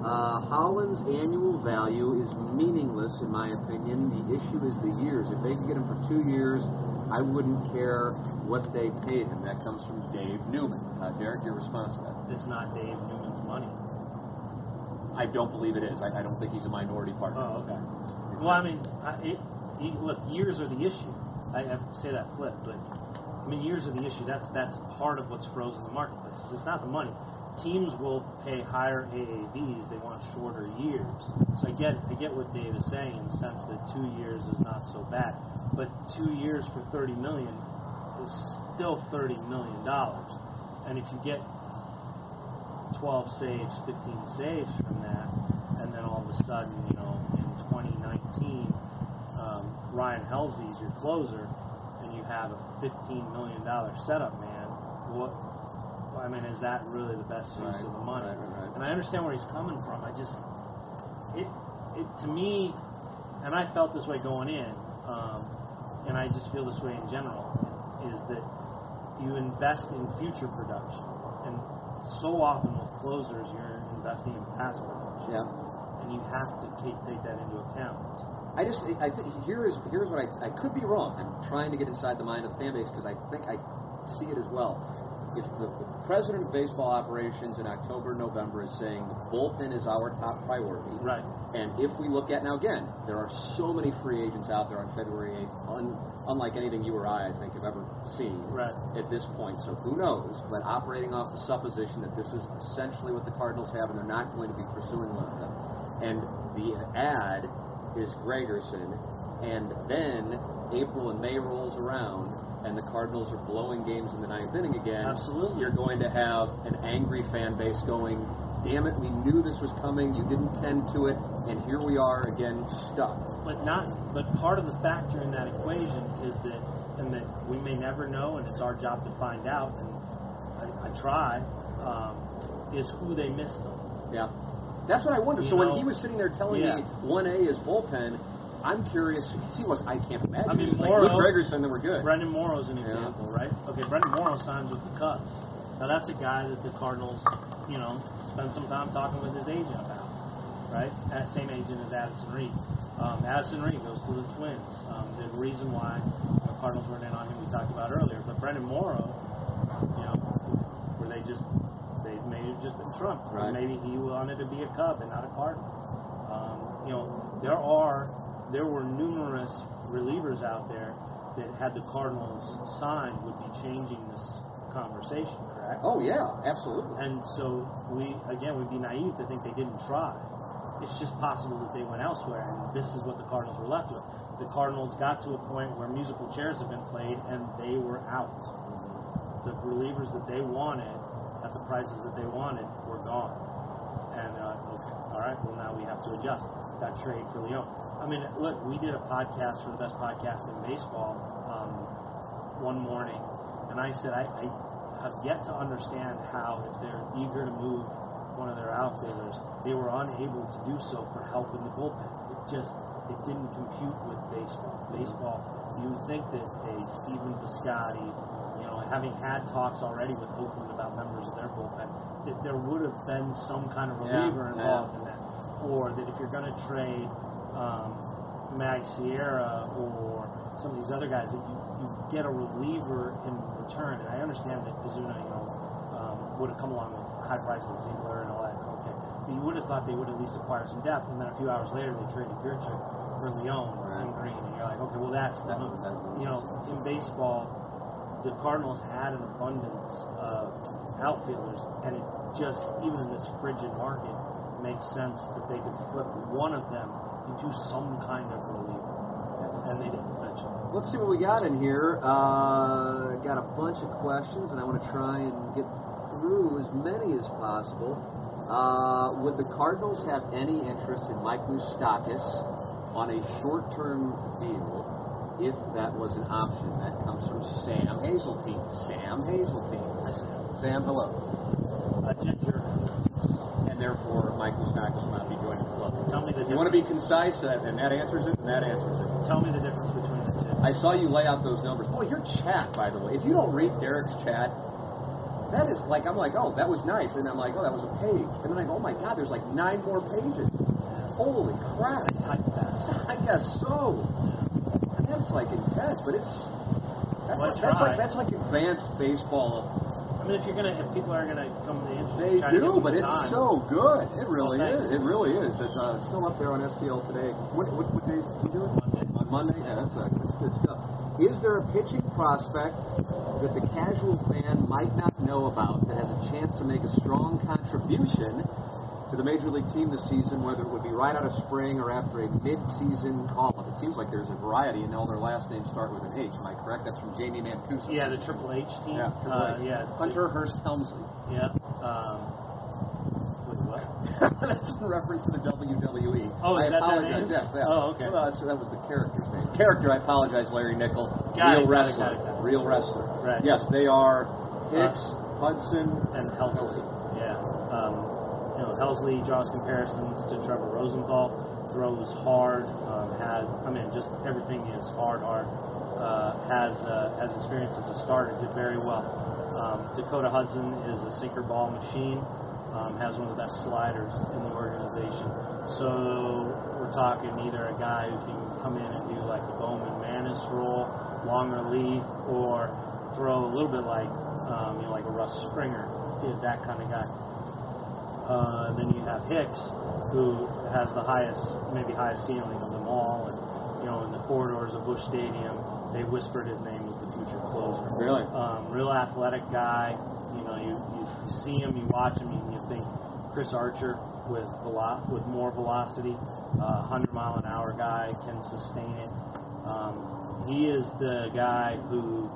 Uh, Holland's annual value is meaningless, in my opinion. The issue is the years. If they could get him for two years, I wouldn't care what they paid him. That comes from Dave Newman. Uh, Derrick, your response to that? It's not Dave Newman's money. I don't believe it is. I, I don't think he's a minority partner. Oh, okay. Well, I mean, I, it, you, look, years are the issue. I, I say that flip, but I mean, years are the issue. That's that's part of what's frozen the marketplace. It's not the money. Teams will pay higher AAVs. They want shorter years. So I get I get what Dave is saying in the sense that two years is not so bad, but two years for 30 million is still 30 million dollars. And if you get 12 saves, 15 saves from that, and then all of a sudden, you know, in 2019, um, Ryan Helsley's your closer, have a 15 million dollar setup, man. What? I mean, is that really the best use Right, of the money? right, right. And I understand where he's coming from. I just, it, it to me, and I felt this way going in, um, and I just feel this way in general, is that you invest in future production, and so often with closers, you're investing in past production, Yeah. and you have to take, take that into account. I just, I think here is here's what I, I could be wrong. I'm trying to get inside the mind of the fan base because I think I see it as well. If the, the president of baseball operations in October, November is saying the bullpen is our top priority, Right. and if we look at now again, there are so many free agents out there on February 8th, un, unlike anything you or I, I think, have ever seen Right. at this point. So who knows? But operating off the supposition that this is essentially what the Cardinals have, and they're not going to be pursuing one of them. And the ad is Gregerson, and then April and May rolls around, and the Cardinals are blowing games in the ninth inning again. Absolutely. You're going to have an angry fan base going, "Damn it, we knew this was coming. You didn't tend to it, and here we are again, stuck." But not. But part of the factor in that equation is that, and that we may never know, and it's our job to find out. And I, I try. Um, is who they missed them. Yeah. That's what I wondered. You so when he was sitting there telling yeah. me 1A is bullpen, I'm curious. He was. I can't imagine. I mean, like Morrow- Luke Gregerson, then we're good. Brandon Morrow's an Yeah. example, right? Okay, Brandon Morrow signs with the Cubs. Now that's a guy that the Cardinals, you know, spend some time talking with his agent about, right? That same agent as Addison Reed. Um, Addison Reed goes to the Twins. Um, the reason why the Cardinals weren't in on him we talked about earlier, but Brandon Morrow, you know, were they just have just been trumped, or Right. maybe he wanted to be a Cub and not a Cardinal. Um, you know, there are there were numerous relievers out there that had the Cardinals signed would be changing this conversation, correct? Oh yeah, absolutely. And so we again would be naive to think they didn't try. It's just possible that they went elsewhere, and this is what the Cardinals were left with. The Cardinals got to a point where musical chairs have been played, and they were out. The relievers that they wanted at the prices that they wanted were gone. And uh, okay, all right, well now we have to adjust. That trade for Leone. I mean, look, we did a podcast for the best podcast in baseball um, one morning, and I said I, I have yet to understand how, if they're eager to move one of their outfielders, they were unable to do so for help in the bullpen. It just it didn't compute with baseball. Baseball, you would think that a Stephen Piscotty, you know, having had talks already with Oakland about members of their bullpen, that there would have been some kind of reliever yeah. involved in that, or that if you're going to trade um, Mag Sierra or some of these other guys, that you, you get a reliever in return. And I understand that Ozuna, you know, um, would have come along with high prices, Ziegler and all that. Okay, but you would have thought they would at least acquire some depth. And then a few hours later, they traded Grichuk for Leone and Greene, and you're like, okay, well that's the That- that- You know, in baseball, the Cardinals had an abundance of outfielders, and it just even in this frigid market makes sense that they could flip one of them into some kind of reliever, and they didn't mention. it. Let's see what we got in here. Uh, got a bunch of questions, and I want to try and get through as many as possible. Uh, would the Cardinals have any interest in Mike Moustakas on a short-term deal if that was an option? That comes from Sam Hazeltine. Sam Hazeltine. Sam, hello. a ginger. And therefore, Michael Moustakas will not be joining the club. Tell me the If you want to be difference. concise, uh, and that answers it, and that answers it. Tell me the difference between the two. I saw you lay out those numbers. Boy, your chat, by the way. If you don't read Derrick's chat, that is like I'm like, oh, that was nice, and I'm like, oh, that was a page, and then I go, oh my God, there's like nine more pages. Holy crap! I typed that. I guess so. Like intense, but it's that's, Well, like, that's like that's like advanced baseball. I mean, if you're gonna, if people are gonna come to the They do, but it's time. so good. It really Well, is. It really is. It's uh, still up there on STL today. What, what, what day did you do it? Monday. On Monday? Yeah, that's, uh, that's good stuff. Is there a pitching prospect that the casual fan might not know about that has a chance to make a strong contribution to the major league team this season, whether it would be right out of spring or after a mid-season call-up? It seems like there's a variety, and all their last names start with an H. Am I correct? That's from Jamie Mancuso. Yeah, the Triple H team. Yeah, Triple uh, yeah. Hunter Hearst Helmsley. Yeah. Um, what? That's in reference to the WWE. Oh, I is that their apologize. names? Yes, yeah. Oh, okay. Well, that's, that was the character's name. Character, I apologize, Larry Nickel. Got Real it, wrestler. got it, got it. Real wrestler. Right. Yes, they are Hicks, Hudson, and Helsley. Helsley draws comparisons to Trevor Rosenthal. Throws hard. Um, has I mean, just everything is hard, hard. Uh, has uh, has experience as a starter. Did very well. Um, Dakota Hudson is a sinker ball machine. Um, has one of the best sliders in the organization. So we're talking either a guy who can come in and do like the Bowman Maness role, long relief, or throw a little bit like um, you know like a Russ Springer did that kind of guy. Uh, and then you have Hicks, who has the highest, maybe highest ceiling of them all. And you know, in the corridors of Busch Stadium, they whispered his name as the future closer. Really? Um, real athletic guy. You know, you, you see him, you watch him, and you think Chris Archer with velo- with more velocity, uh, 100 mile an hour guy can sustain it. Um, he is the guy who.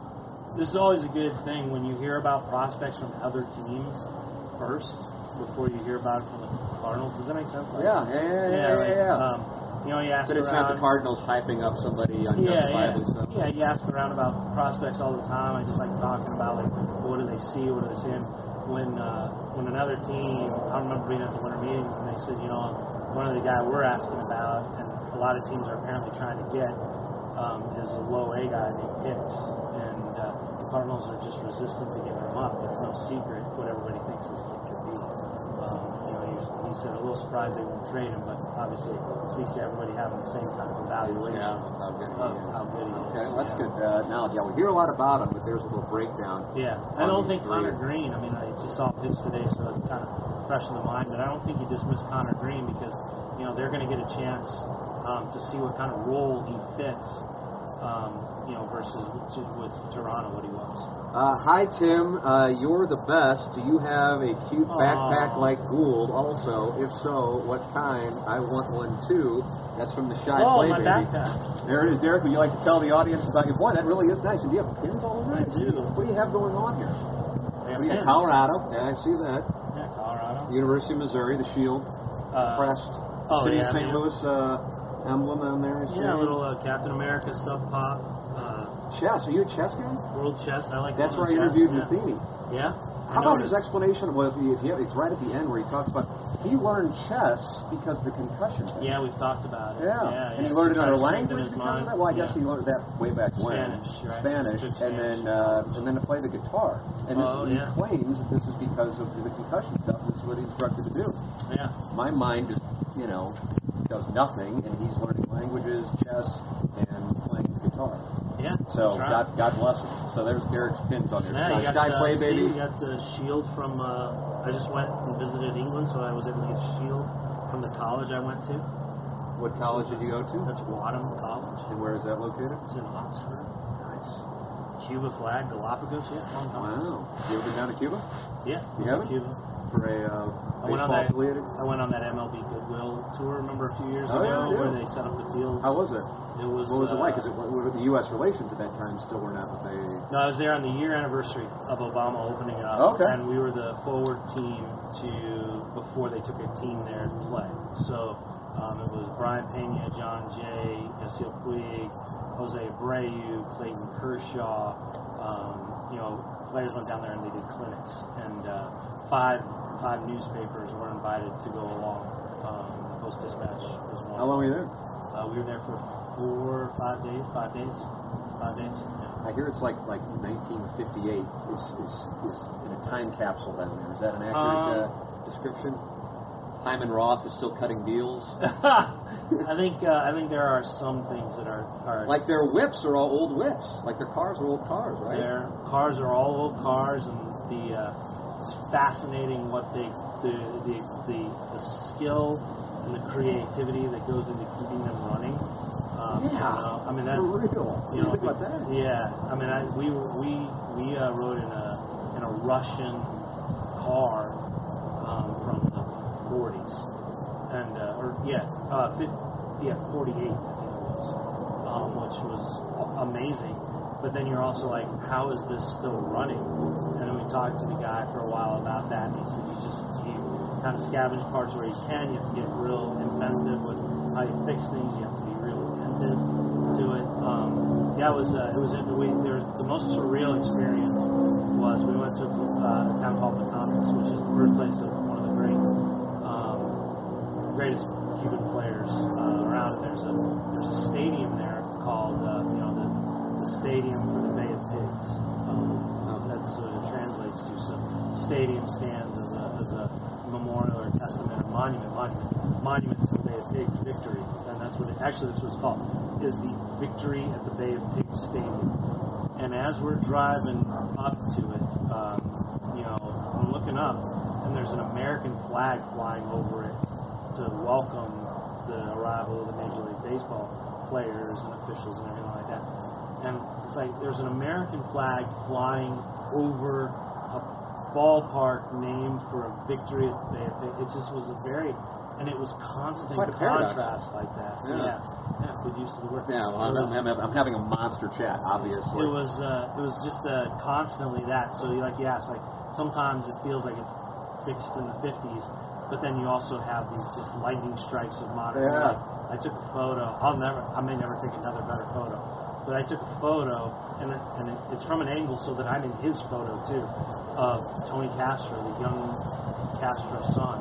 This is always a good thing when you hear about prospects from other teams first before you hear about it from the Cardinals. Does that make sense? Like, Yeah, yeah, yeah, yeah, like, yeah, yeah. Um, you know, you ask But it's around. not the Cardinals hyping up somebody unjustifiably. yeah, So. yeah. You ask around about prospects all the time. I just like talking about like what do they see, what do they see. And when uh, when another team, I remember being at the winter meetings and they said, you know, one of the guy we're asking about, and a lot of teams are apparently trying to get um, is a low A guy named Hicks, and uh, the Cardinals are just resistant to giving him up. It's no secret what everybody thinks this kid could be. Um, you know, he, he said a little surprised they won't trade him, but obviously it speaks to everybody having the same kind of evaluation Yeah, how good he of is. how good he is. Okay, well, that's yeah. good uh, knowledge. Yeah, we hear a lot about him, but there's a little breakdown. Yeah, I don't think. Connor Greene. I mean, I just saw him pitch today, so it's kind of fresh in the mind. But I don't think you dismiss Connor Greene because you know they're going to get a chance um, to see what kind of role he fits. Um, you know, versus with, with Toronto, what he was. Uh, hi, Tim. Uh, you're the best. Do you have a cute Aw. backpack like Goold? Also, if so, what kind? I want one too. That's from the shy oh, play my baby. backpack. There it is, Derrick. Would you like to tell the audience about your boy? That really is nice. And do you have pins all over I it? do. What do you have going on here? They have What do you pins. have? Colorado. Yeah, I see that. Yeah, Colorado. University of Missouri, the Shield, Uh, crest, oh, City yeah, of St. man. Louis uh, emblem on there. I see. yeah, a little uh, Captain America sub pop. Chess. Are you a chess guy? World chess. I like. That's where I chess, interviewed yeah. Matheny. Yeah. How about his explanation? well, if you it's right at the end where he talks about he learned chess because of the concussion. thing. Yeah, we've talked about it. Yeah, Yeah, and yeah, he learned to it try under to language because of mind. that. Well, I guess Yeah. he learned that way back when. Spanish, right? Spanish, Took and then uh, and then to play the guitar. And this, Oh, he claims that this is because of the concussion stuff. This is what he instructed to do. Yeah. My mind just you know does nothing, and he's learning languages, chess, and playing the guitar. Yeah. So. God, God bless him. So there's Derrick's pins on there. Yeah, you got Sky the, Play, see, baby. you got the shield from. Uh, I just went and visited England, so I was able to get a shield from the college I went to. What college did you go to? That's Wadham College. And where is that located? It's in Oxford. Nice. Cuba flag, Galapagos. Yeah. Wow. You ever been down to Cuba Yeah. You haven't? Cuba. for a uh, I went on that. affiliated? I went on that MLB Goodwill tour. Remember a few years Oh, ago yeah, yeah. where they set up the fields. How was it? It was. What was it uh, like? Is it were the U.S. relations at that time still were not what they? No, I was there on the year anniversary of Obama opening up. Okay. And we were the forward team to before they took a team there to play. So um, it was Brayan Pena, Jon Jay, Yasiel Puig, Jose Abreu, Clayton Kershaw. Um, you know, players went down there and they did clinics, and uh, five five newspapers were invited to go along. Um, Post Dispatch was one. How long were you there? Uh, we were there for four, five days, five days, five days. Yeah. I hear it's like like 1958 is is, is in a time capsule down there. Is that an accurate Um, uh, description? Hyman Roth is still cutting deals. I think uh, I think there are some things that are, are Like their whips are all old whips. Like their cars are old cars, right? their cars are all old cars, and the uh, fascinating what they the, the the the skill and the creativity that goes into keeping them running. Um, you know, I mean that for real. you know, think about that. Yeah, I mean, I, we we we uh, rode in a in a Russian car um, from the 40s, and uh, or yeah, uh, 50, yeah, 48, I think it was, um, which was amazing. But then you're also like, how is this still running? And then we talked to the guy for a while about that, and he said you just you kind of scavenge parts where you can. You have to get real inventive with how you fix things. You have to be real attentive to it. Um, yeah, it was uh, it was we there the most surreal experience was we went to uh, a town called Matanzas, which is the birthplace of one of the great um, greatest Cuban players uh, around. And there's a there's a stadium there called uh, you know the Stadium for the Bay of Pigs. Um, that's what it translates to. So stadium stands as a as a memorial or testament or monument monument monument to the Bay of Pigs victory, and that's what it actually that's what it's called is the victory at the Bay of Pigs Stadium. And as we're driving up to it, um, you know, I'm looking up, and there's an American flag flying over it to welcome the arrival of the Major League Baseball players and officials and everything like that. And it's like there's an American flag flying over a ballpark named for a victory at the Bay of Pigs. It just was a very, and it was constant Quite contrast like that. Yeah. yeah, yeah, good use of the word. Yeah, well, I'm, was- having- I'm having a monster chat, obviously. it was uh, it was just uh, constantly that. So you like you asked, like sometimes it feels like it's fixed in the 50s, but then you also have these just lightning strikes of modern. Yeah. Like, I took a photo. I'll never. I may never take another better photo. But I took a photo, and it, and it, it's from an angle so that I'm in his photo too, of Tony Castro, the young Castro son,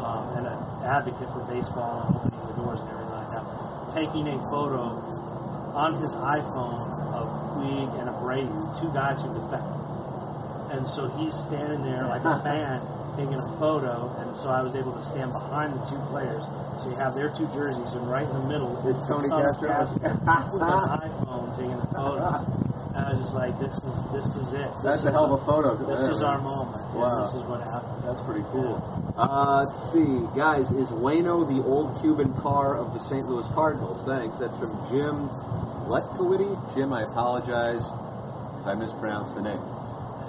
um, and an advocate for baseball and opening the doors and everything like that. taking a photo on his iPhone of Puig and Abreu, two guys who defected. And so he's standing there like a fan taking a photo, and so I was able to stand behind the two players. So you have their two jerseys, and right in the middle Is Tony Castro? Castro with an iPhone taking a photo. And I was just like, this is this is it. This That's a hell of a photo. This is our moment. Wow. This is what happened. That's pretty cool. Uh, let's see, guys. Is Waino the old Cuban car of the St. Louis Cardinals? Thanks. That's from Jim Letkowitty. Jim, I apologize if I mispronounced the name.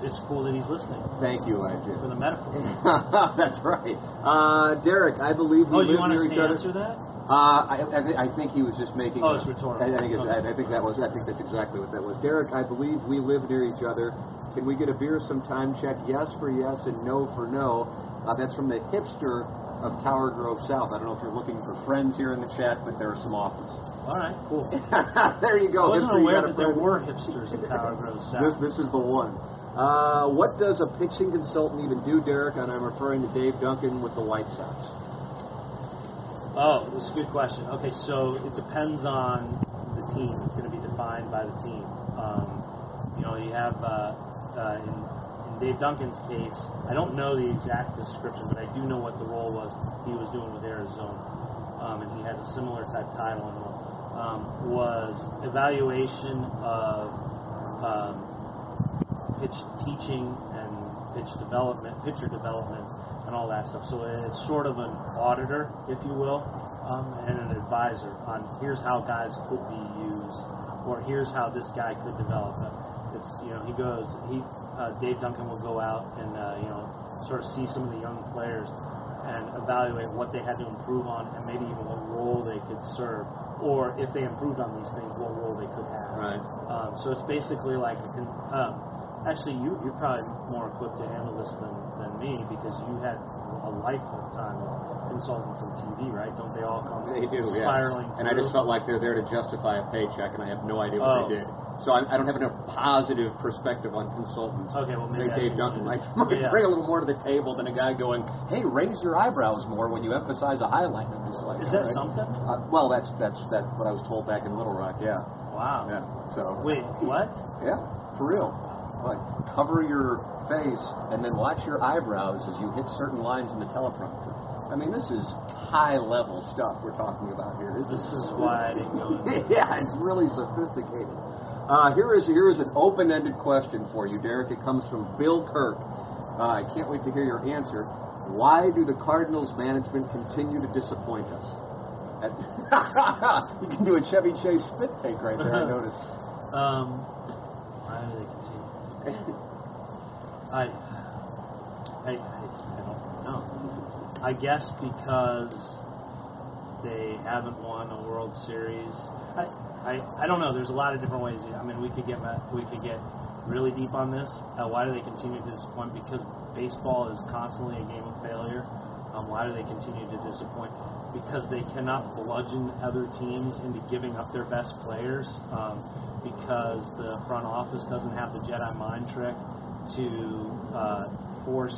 It's cool that he's listening Thank you, uh, for the medical. That's right. Uh, Derrick, I believe we Oh, you live want near us each to other. answer that? Uh, I, I, thi- I think he was just making. Oh, it's rhetorical. I, I think it's, I, Okay. I think that was. I think that's exactly what that was. Derrick, I believe we live near each other. Can we get a beer sometime? Check yes for yes and no for no. Uh, that's from the hipster of Tower Grove South. I don't know if you're looking for Friends here in the chat, but there are some offers. All right, cool. there you I go. wasn't Hipster, aware that there were hipsters in Tower Grove This South. this is the one. Uh, what does a pitching consultant even do, Derrick? And I'm referring to Dave Duncan with the White Sox. Oh, that's a good question. Okay, so it depends on the team. It's going to be defined by the team. Um, you know, you have uh, uh, in, in Dave Duncan's case, I don't know the exact description, but I do know what the role was he was doing with Arizona, um, and he had a similar type title and role. Um, was evaluation of um, pitch teaching and pitch development, pitcher development, and all that stuff. So it's sort of an auditor, if you will, um, and an advisor on here's how guys could be used, or here's how this guy could develop. Uh, It's you know he goes he uh, Dave Duncan will go out and uh, you know sort of see some of the young players and evaluate what they had to improve on, and maybe even what role they could serve, or if they improved on these things, what role they could have. Right. Um, so it's basically like, a con- um, actually, you, you're probably more equipped to handle this than, than me because you had a lifetime of consultants in TV, right? Don't they all come They do, yes. spiraling And I just felt like they're there to justify a paycheck, and I have no idea Oh. what they did. So I, I don't have enough positive perspective on consultants. Okay, well, maybe I think that's Dave Duncan might, Yeah. bring a little more to the table than a guy going, Hey, raise your eyebrows more when you emphasize a highlight. Like, Is that right. something? Uh, well, that's that's that's what I was told back in Little Rock. Yeah, Wow. yeah. So Wait, what? yeah, for real. Like cover your face and then watch your eyebrows as you hit certain lines in the teleprompter. I mean, this is high level stuff we're talking about here. This, This is why I didn't go. yeah, it's really sophisticated. Uh, here is here is an open-ended question for you, Derrick. It comes from Bill Kirk. Uh, I can't wait to hear your answer. Why do the Cardinals management continue to disappoint us? you can do a Chevy Chase spit take right there. I noticed. Um, why do they continue? I, I, I, don't know. I guess because they haven't won a World Series. I, I, I don't know. There's a lot of different ways. I mean, we could get we could get really deep on this. Uh, why do they continue to disappoint? Because baseball is constantly a game of failure. Um, why do they continue to disappoint? Because they cannot bludgeon other teams into giving up their best players. Um, because the front office doesn't have the Jedi mind trick to uh, force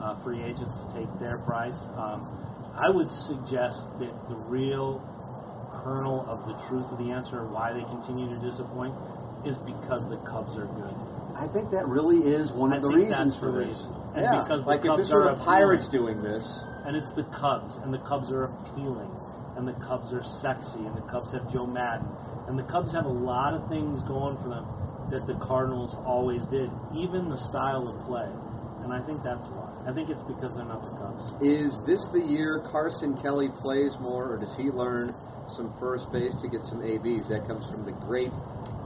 uh, free agents to take their price. Um, I would suggest that the real kernel of the truth of the answer why they continue to disappoint is because the Cubs are good. I think that really is one I of the reasons for this. reason. And yeah, because like the if this were the Pirates appealing. doing this, and it's the Cubs, and the Cubs are appealing, and the Cubs are sexy, and the Cubs have Joe Maddon, and the Cubs have a lot of things going for them that the Cardinals always did, even the style of play. And I think that's why. I think it's because they're not the Cubs. is this the year Carson Kelly plays more, or does he learn some first base to get some ABs? That comes from the great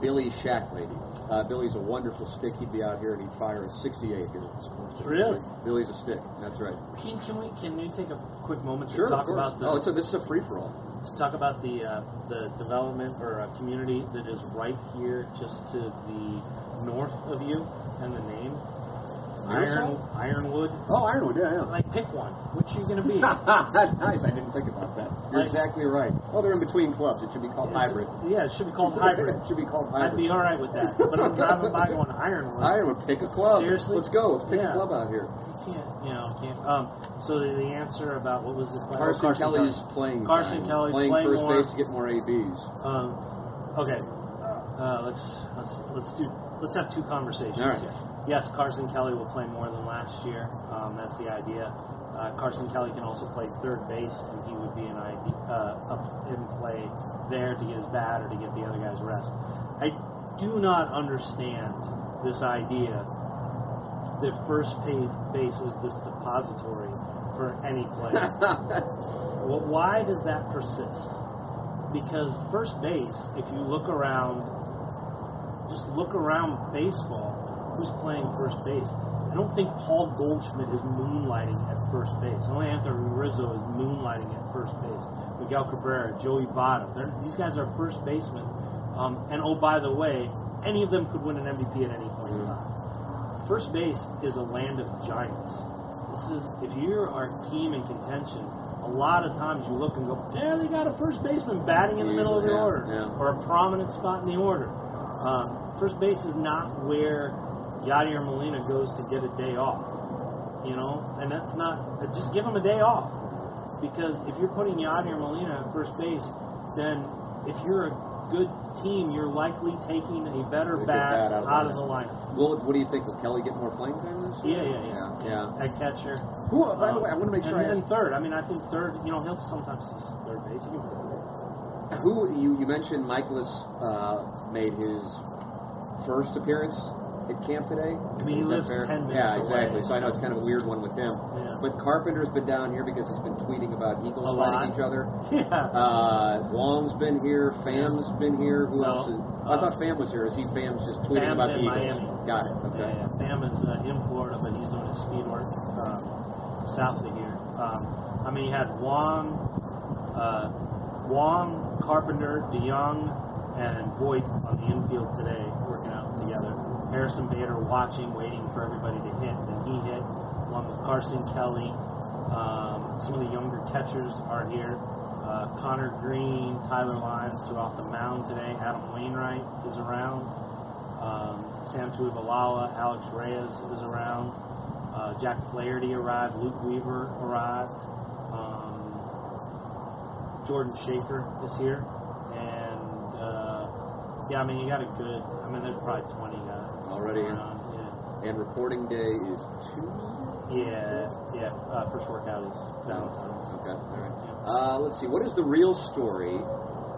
Billy Shack lady. Uh, Billy's a wonderful stick. He'd be out here and he'd fire a 68 here. at this course. Really? Billy's a stick. That's right. Can, can we can we take a quick moment to Sure. talk of course. about the oh, it's a, this is a free for all. Let's talk about the uh, the development or uh, community that is right here, just to the north of you, and the name. Iron, Ironwood. Oh, Ironwood. Yeah, yeah. Like pick one. Which are you gonna be? nice. I didn't think about that. You're Like- exactly right. Well, they're in between clubs. It should be called hybrid. Yeah, it should be called hybrid. it should be called hybrid. I'd be all right with that. But I'm driving by going Ironwood. Ironwood. Pick a club. Seriously? Let's go. Let's pick Yeah. a club out here. You can't, you know, can't. Um, so the, the answer about what was it? Oh, Carson, Kelly's Kelly. playing. Carson time. Kelly playing play first more. base to get more ABs. Um, okay. Uh, let's let's let's do let's have two conversations All right. here. Yes, Carson Kelly will play more than last year. Um, that's the idea. Uh, Carson Kelly can also play third base, and he would be an idea uh, up in play there to get his bat or to get the other guys rest. I do not understand this idea that first base, base is this depository for any player. Well, why does that persist? Because first base, if you look around, just look around baseball, who's playing first base? I don't think Paul Goldschmidt is moonlighting at first base. Only Anthony Rizzo is moonlighting at first base. Miguel Cabrera, Joey Votto, these guys are first basemen. Um, and oh, by the way, any of them could win an MVP at any point in time. First base is a land of giants. This is if you are a team in contention, a lot of times you look and go, yeah, they got a first baseman batting in the middle of the Yeah, order yeah. or a prominent spot in the order. Um, first base is not where Yadier Molina goes to get a day off. You know, and that's not just give him a day off because if you're putting Yadier Molina at first base, then if you're a good team, you're likely taking a better A bat, bat out of the out of the lineup. Well, what do you think? Will Kelly get more playing time this Yeah, year? yeah, yeah. Yeah. At catcher. Who, by the way, I want to make and, sure I and ask, third. I mean, I think third. You know, he'll sometimes see third base. He can play who you, you mentioned Mikolas uh, made his first appearance at camp today. I mean, he Is lives? 10 minutes Yeah, away, exactly. So I know it's kind of a weird one with him. Yeah. But Carpenter's been down here because he's been tweeting about Eagles A fighting lot. each other. Yeah. Uh, Wong's been here. Pham's been here. Who No, else? Is, uh, I thought Pham was here. Is he Pham's just tweeting Pham's about the Eagles? Miami. Got it. Okay. Yeah, yeah. Bam is uh, in Florida, but he's doing his speed work um, south of here. Um, I mean, you had Wong, uh, Wong, Carpenter, DeJong, and Voit on the infield today working out together. Harrison Bader watching, waiting for everybody to hit, and he hit, along with Carson Kelly. Um, some of the younger catchers are here. Uh, Connor Greene, Tyler Lyons off the mound today. Adam Wainwright is around. Um, Sam Tuivailala, Alex Reyes is around. Uh, Jack Flaherty arrived. Luke Weaver arrived. Um, Jordan Schafer is here. And, uh, yeah, I mean, you got a good, I mean, there's probably 20 guys. Already around. Yeah. And reporting day is Tuesday. Yeah, yeah. Uh, first workout is Valentine's. Okay. All right. Uh, let's see. What is the real story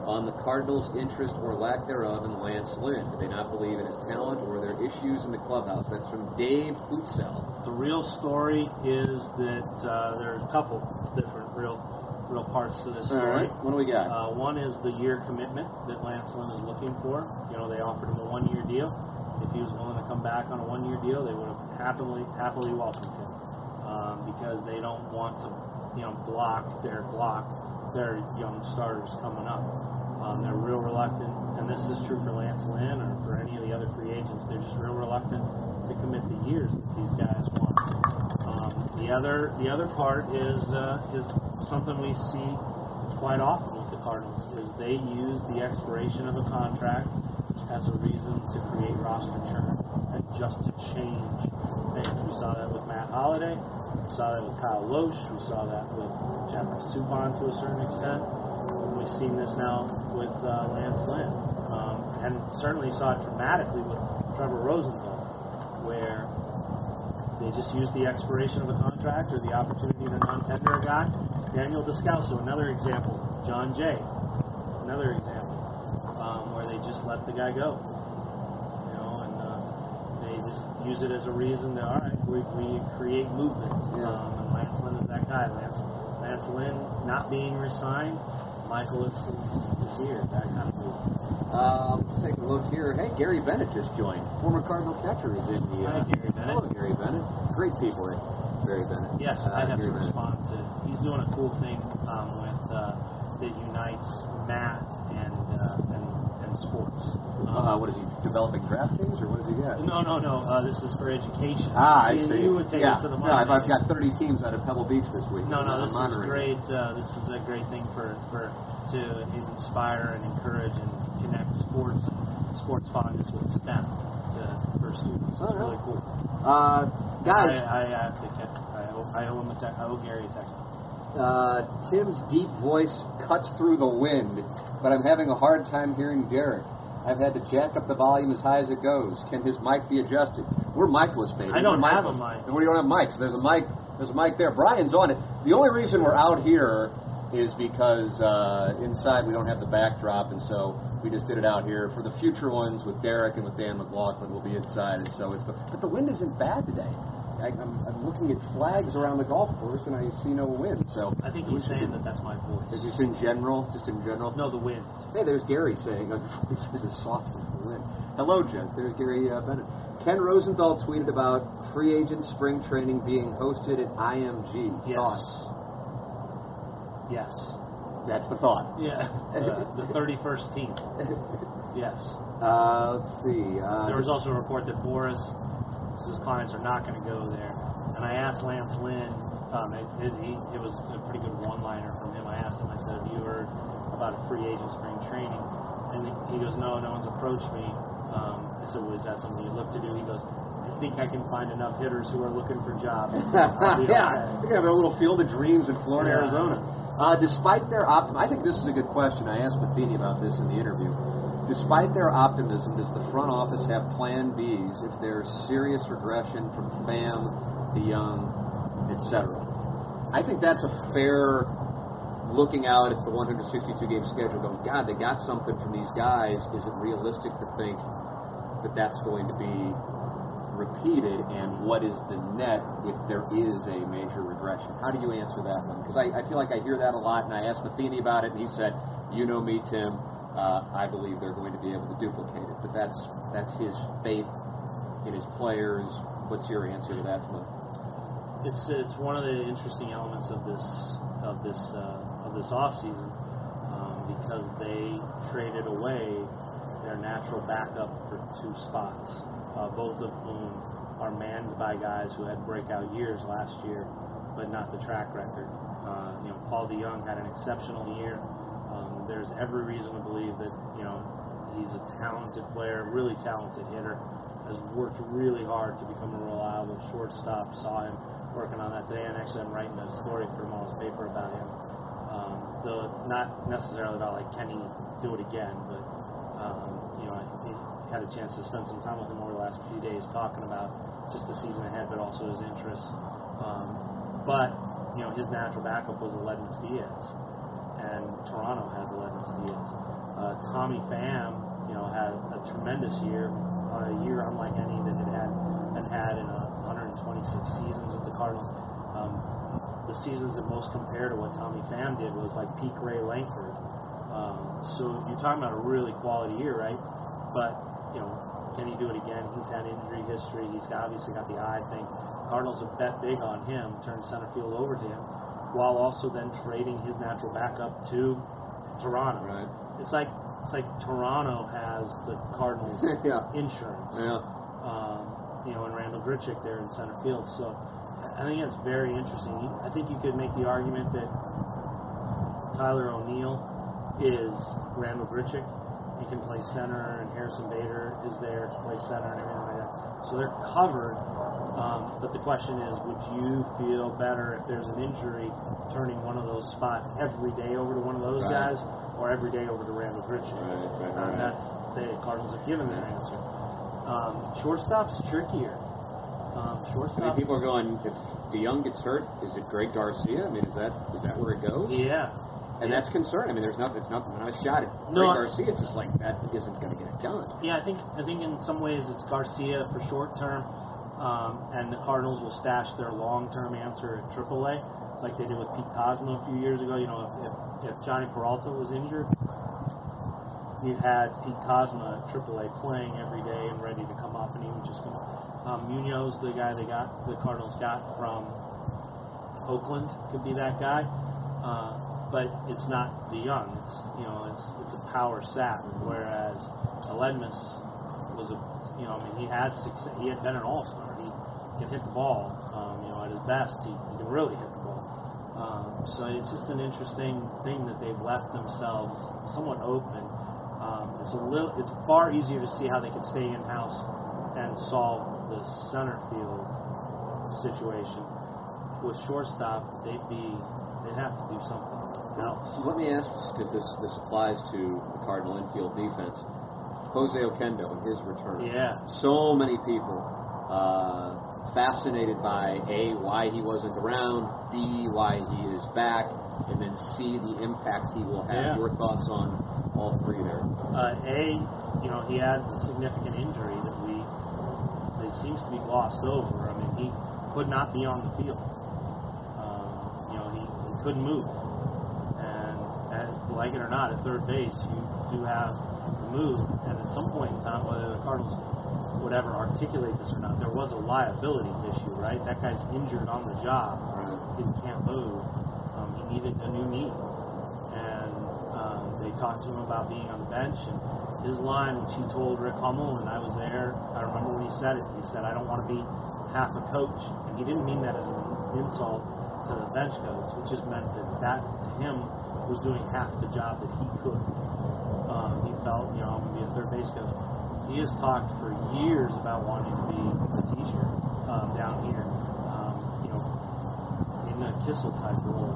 on the Cardinals' interest or lack thereof in Lance Lynn? Do they not believe in his talent, or there issues in the clubhouse? That's from Dave Futsell. The real story is that uh, there are a couple different real, real parts to this story. right. What do we got? Uh, one is the year commitment that Lance Lynn is looking for. You know, they offered him a one-year deal. If he was willing to come back on a one-year deal, they would have happily, happily welcomed him um, because they don't want to, you know, block their block their young starters coming up. Um, they're real reluctant, and this is true for Lance Lynn or for any of the other free agents. They're just real reluctant to commit the years that these guys want. Um, the other, the other part is uh, is something we see quite often with the Cardinals is they use the expiration of a contract as a reason to create roster churn and just to change things. We saw that with Matt Holliday. We saw that with Kyle Lohse. We saw that with Jeffrey Subban to a certain extent. We've seen this now with uh, Lance Lynn. Um, and certainly saw it dramatically with Trevor Rosenthal, where they just use the expiration of a contract or the opportunity to non-tender a guy. Daniel Descalso, another example. Jon Jay, another example, just let the guy go. You know, and uh, they just use it as a reason to, all right, we, we create movement. Yeah. Um, and Lance Lynn is that guy. Lance, Lance Lynn not being resigned, Michael is, is, is here, that kind of move. Um, let's take a look here. Hey, Gary Bennett just joined. Former Cardinal catcher is in the. Uh, Hi, Gary Bennett. Hello, Gary Bennett. Great people, eh? Gary Bennett. Yes, Uh, I have Gary to Bennett. to. He's doing a cool thing um, with uh, that unites Matt and, uh, and and sports. Uh, what is he developing DraftKings or what does he get? No, no, no. Uh, this is for education. Ah, I see. You would take yeah. it to the no, I've, I've got 30 teams out of Pebble Beach this week. No, no, this is great. Uh, this is a great thing for, for to inspire and encourage and connect sports sports fondness with STEM to, for students. It's Oh, yeah. really cool. Uh, guys, I, I have to. I owe, I owe him a te- I owe Gary a text. Uh, Tim's deep voice cuts through the wind, but I'm having a hard time hearing Derrick. I've had to jack up the volume as high as it goes. Can his mic be adjusted? We're micless, baby. I don't have a mic. We don't have mics. There's a mic. There's a mic there. Brian's on it. The only reason we're out here is because uh, inside we don't have the backdrop, and so we just did it out here. For the future ones with Derrick and with Dan McLaughlin, we'll be inside, and so it's. The, but the wind isn't bad today. I, I'm, I'm looking at flags around the golf course, and I see no wind. So I think he's saying that that's my voice. is this in general? Just in general? No, the wind. Hey, there's Gary saying, uh, this is as soft as the wind. Hello, gents. There's Gary uh, Bennett. Ken Rosenthal tweeted about free agent spring training being hosted at IMG. Yes. Thoughts? Yes. That's the thought. Yeah. Uh, the 31st team. Yes. Uh, let's see. Uh, There was also a report that Boras, his clients are not going to go there. And I asked Lance Lynn, um, it, it, he, it was a pretty good one-liner from him. I asked him, I said, have you heard about a free agent spring training? And he goes, no, no one's approached me. Um, I said, well, is that something you look to do? He goes, I think I can find enough hitters who are looking for jobs. Yeah, okay." we have a little field of dreams in Florida, Yeah. Arizona. Uh, despite their optimism, I think this is a good question. I asked Matheny about this in the interview. Despite their optimism, does the front office have Plan Bs if there's serious regression from Pham, DeJong, etc.? I think that's a fair looking out at the 162 game schedule. Going, God, they got something from these guys. Is it realistic to think that that's going to be repeated, and what is the net if there is a major regression? How do you answer that one? Because I, I feel like I hear that a lot, and I asked Matheny about it, and he said, "You know me, Tim. Uh, I believe they're going to be able to duplicate it, but that's that's his faith in his players. What's your answer to that, Flip? it's it's one of the interesting elements of this of this uh, of this off season um, because they traded away their natural backup for two spots, uh, both of whom are manned by guys who had breakout years last year, but not the track record. Uh, you know, Paul DeJong had an exceptional year. There's every reason to believe that you know he's a talented player, really talented hitter has worked really hard to become a reliable shortstop. Saw him working on that today, and actually I'm writing a story for tomorrow's paper about him. Um, though not necessarily about like can he do it again, but um, you know I I had a chance to spend some time with him over the last few days talking about just the season ahead, but also his interests. Um, but you know his natural backup was Aledmys Diaz, and Toronto had Aledmys Diaz. Uh, Tommy Pham, you know, had a tremendous year, a year unlike any that it had had had in uh, 126 seasons with the Cardinals. Um, the seasons that most compare to what Tommy Pham did was like peak Ray Lankford. Um, so you're talking about a really quality year, right? But you know, can he do it again? He's had injury history. He's obviously got the eye thing. Cardinals have bet big on him, turned center field over to him, while also then trading his natural backup to Toronto. Right. It's like it's like Toronto has the Cardinals Yeah. insurance. Yeah. Um, you know, and Randall Grichuk there in center field. So I think it's very interesting. I think you could make the argument that Tyler O'Neill is Randall Grichuk. He can play center, and Harrison Bader is there to play center and everything like. So they're covered. Um, but the question is, would you feel better if there's an injury turning one of those spots every day over to one of those Right. guys, or every day over to Randall Grichuk? Right, right, Uh, right. that's the Cardinals have given their answer. Um, shortstop's trickier. Um, I mean, shortstop. people are going. If DeJong gets hurt, is it Greg Garcia? I mean, is that is that where it goes? yeah. And that's concerning. I mean, there's not, it's not, not a shot at No, I- Garcia. It's just like that isn't going to get it done. Yeah, I think I think in some ways it's Garcia for short term, um, and the Cardinals will stash their long term answer at AAA, like they did with Pete Kozma a few years ago. You know, if, if, Jhonny Peralta was injured, you had Pete Kozma at AAA playing every day and ready to come up, and he would just come. Um, Munoz, the guy they got, the Cardinals got from Oakland, could be that guy. Uh, but it's not the young. It's you know, it's it's a power sap. Whereas Aledmys was a you know, I mean, he had success. He had been an all star. He can hit the ball. Um, you know, at his best, he, he can really hit the ball. Um, so it's just an interesting thing that they've left themselves somewhat open. Um, it's a little, it's far easier to see how they could stay in house and solve the center field situation. With shortstop, they'd be, they'd have to do something else. Let me ask, because this this applies to the Cardinal infield defense. Jose Oquendo and his return. Yeah. So many people uh, fascinated by a why he wasn't around, b why he is back, and then c the impact he will have. Yeah. Your thoughts on all three there? Uh, a, you know, he had a significant injury that we that seems to be glossed over. I mean, he could not be on the field. Um, you know, he, he couldn't move. Like it or not, at third base, you do have to move. And at some point in time, whether the Cardinals would ever articulate this or not, there was a liability issue, right? That guy's injured on the job. He can't move. Um, he needed a new knee and um, they talked to him about being on the bench. And his line, which he told Rick Hummel, and I was there, I remember when he said it. He said, "I don't want to be half a coach," and he didn't mean that as an insult to the bench coach. It just meant that that to him was doing half the job that he could. Um, he felt, you know, I'm going to be a third base coach. He has talked for years about wanting to be a teacher um, down here. Um, you know, in a Kissell type role,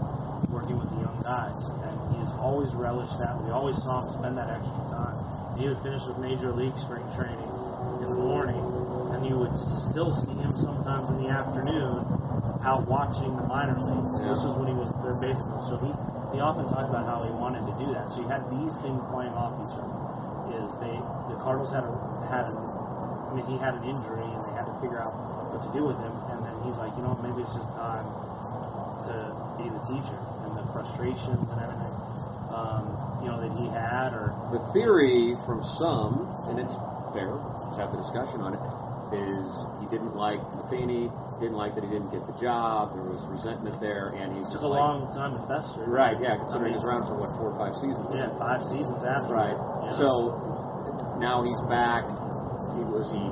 working with the young guys, and he has always relished that. We always saw him spend that extra time. He would finish with major league spring training in the morning, and you would still see him sometimes in the afternoon out watching the minor leagues. Yeah. This was when he was third base so he he often talked about how he wanted to do that. So you had these things playing off each other. Is they the Cardinals had a had an I mean he had an injury and they had to figure out what to do with him, and then he's like, you know, maybe it's just time to be the teacher and the frustrations and everything, um, you know, that he had, or The theory from some, and it's fair, let's have the discussion on it, is he didn't like Matheny, didn't like that he didn't get the job, there was resentment there, and he's just a like, long time to fester. right, yeah, considering I mean, he's around for what four or five seasons. Yeah, five seasons after. Right. Yeah. So now he's back. He was he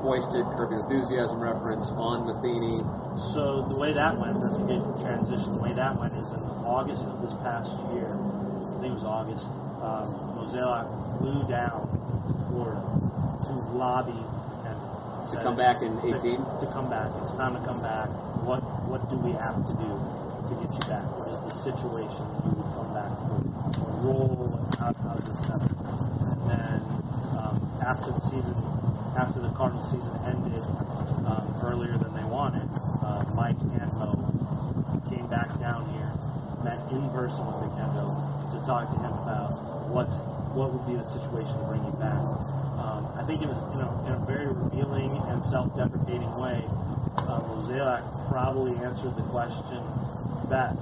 foisted Curb Your Enthusiasm reference on Matheny. So the way that went, that's a good transition. The way that went is in August of this past year. I think it was August. Um, Mozeliak flew down to Florida to lobby To come back in 18? To, come back. It's time to come back. What What do we have to do to get you back? What is the situation you would come back for? What role? How, how does happen? And then um, after the season, after the Cardinals season ended um, earlier than they wanted, uh, Mike and Mo came back down here, met in person with Oquendo to talk to him about what's what would be the situation to bring you back. Um, I think in a, in, a, in a very revealing and self-deprecating way, uh, Mozeliak probably answered the question best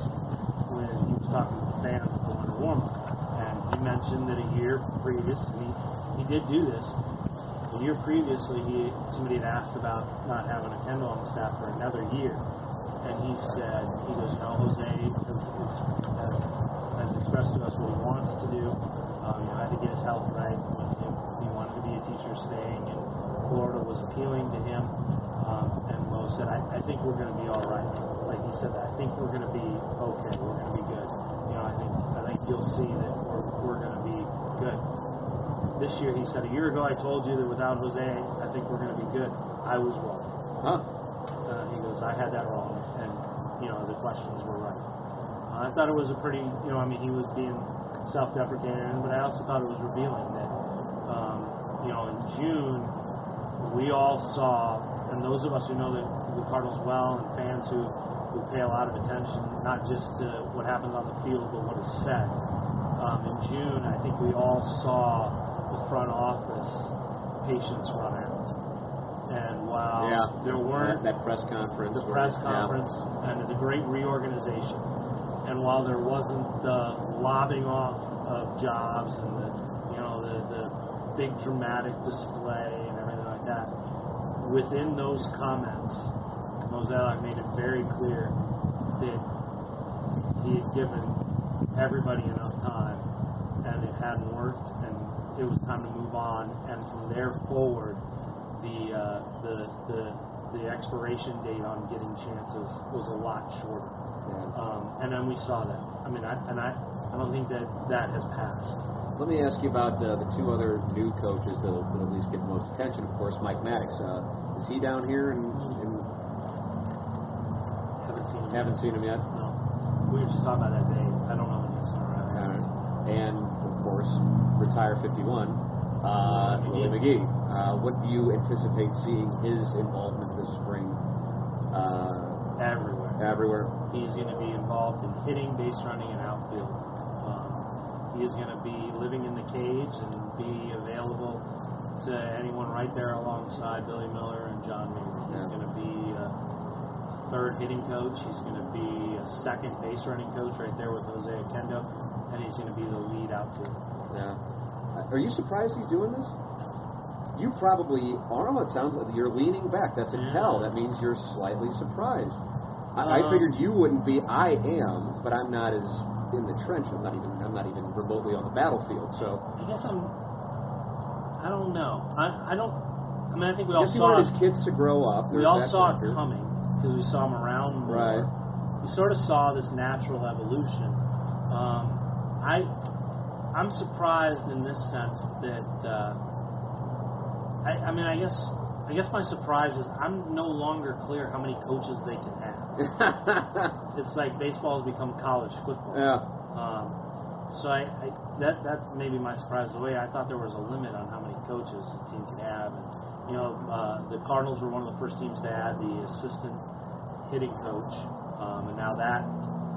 when he was talking to the fans at the Winter. And he mentioned that a year previous, he, he did do this, a year previously, he somebody had asked about not having Oquendo on the staff for another year, and he said, he goes, know, Jose has, has, has expressed to us what he wants to do. Um, you know, had to get his health right. He, he wanted to be a teacher, staying in Florida was appealing to him. Um, and Mo said, I, I think we're going to be all right. Like he said, I think we're going to be okay. We're going to be good. You know, I think I think you'll see that we're we're going to be good this year he said, a year ago I told you that without Jose, I think we're going to be good. I was wrong. Huh. Uh, he goes, I had that wrong, and you know the questions were right. Uh, I thought it was a pretty, you know, I mean he was being self-deprecating, but I also thought it was revealing that, um, you know, in June we all saw, and those of us who know the, the Cardinals well and fans who who pay a lot of attention not just to what happens on the field but what is said. Um, in June, I think we all saw the front office patience run out. And while yeah. there weren't that, that press conference. the press yeah. conference and the great reorganization. And while there wasn't the lobbing off of jobs and the you know the, the big dramatic display and everything like that, within those comments, Mozeliak made it very clear that he had given everybody enough time, and it hadn't worked, and it was time to move on. And from there forward, the uh, the the the expiration date on getting chances was a lot shorter. Yeah. Um, and then we saw that. I mean, I, and I, I don't think that that has passed. Let me ask you about uh, the two other new coaches that will at least get the most attention. Of course, Mike Maddux. Uh, is he down here? And, and Haven't seen him. haven't yet. seen him yet. No. We were just talking about that today. I don't know when he's going to All right. And of course, retire 51. Uh, Willie McGee. McGee. Uh, what do you anticipate seeing his involvement this spring? Uh, Everywhere. everywhere. He's going to be involved in hitting, base running, and outfield. He is going to be living in the cage and be available to anyone right there alongside Billy Mueller and John Mabry. He's going to be a third hitting coach. He's going to be a second base running coach right there with Jose Oquendo, and he's going to be the lead outfield. Yeah. Are you surprised he's doing this? You probably are. It sounds like you're leaning back. That's a Yeah. tell. That means you're slightly surprised. I, I Um, figured you wouldn't be. I am, but I'm not as in the trench. I'm not even. I'm not even remotely on the battlefield. So I guess I'm. I don't know. I, I don't. I mean, I think we all guess saw. wanted his kids to grow up. we There's all that saw factor. it coming because we saw him around more. Right. We sort of saw this natural evolution. Um, I, I'm surprised in this sense that. Uh, I, I mean, I guess. I guess my surprise is I'm no longer clear how many coaches they can have. It's like baseball has become college football. yeah. Um, so I, I that that may be my surprise. The way I thought there was a limit on how many coaches a team could have, and you know, uh, the Cardinals were one of the first teams to add the assistant hitting coach, um, and now that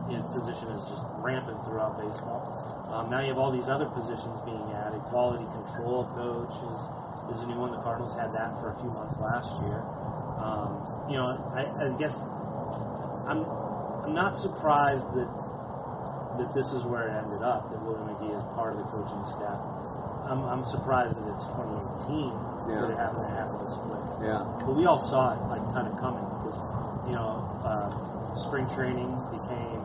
you know, position is just rampant throughout baseball. Um, now you have all these other positions being added. Quality control coach is is a new one. The Cardinals had that for a few months last year. Um, you know, I, I guess I'm I'm not surprised that that this is where it ended up. That Willie McGee is part of the coaching staff. I'm I'm surprised that it's 2018 Yeah. that it happened to happen this quick. Yeah. But we all saw it like kind of coming because you know uh, spring training became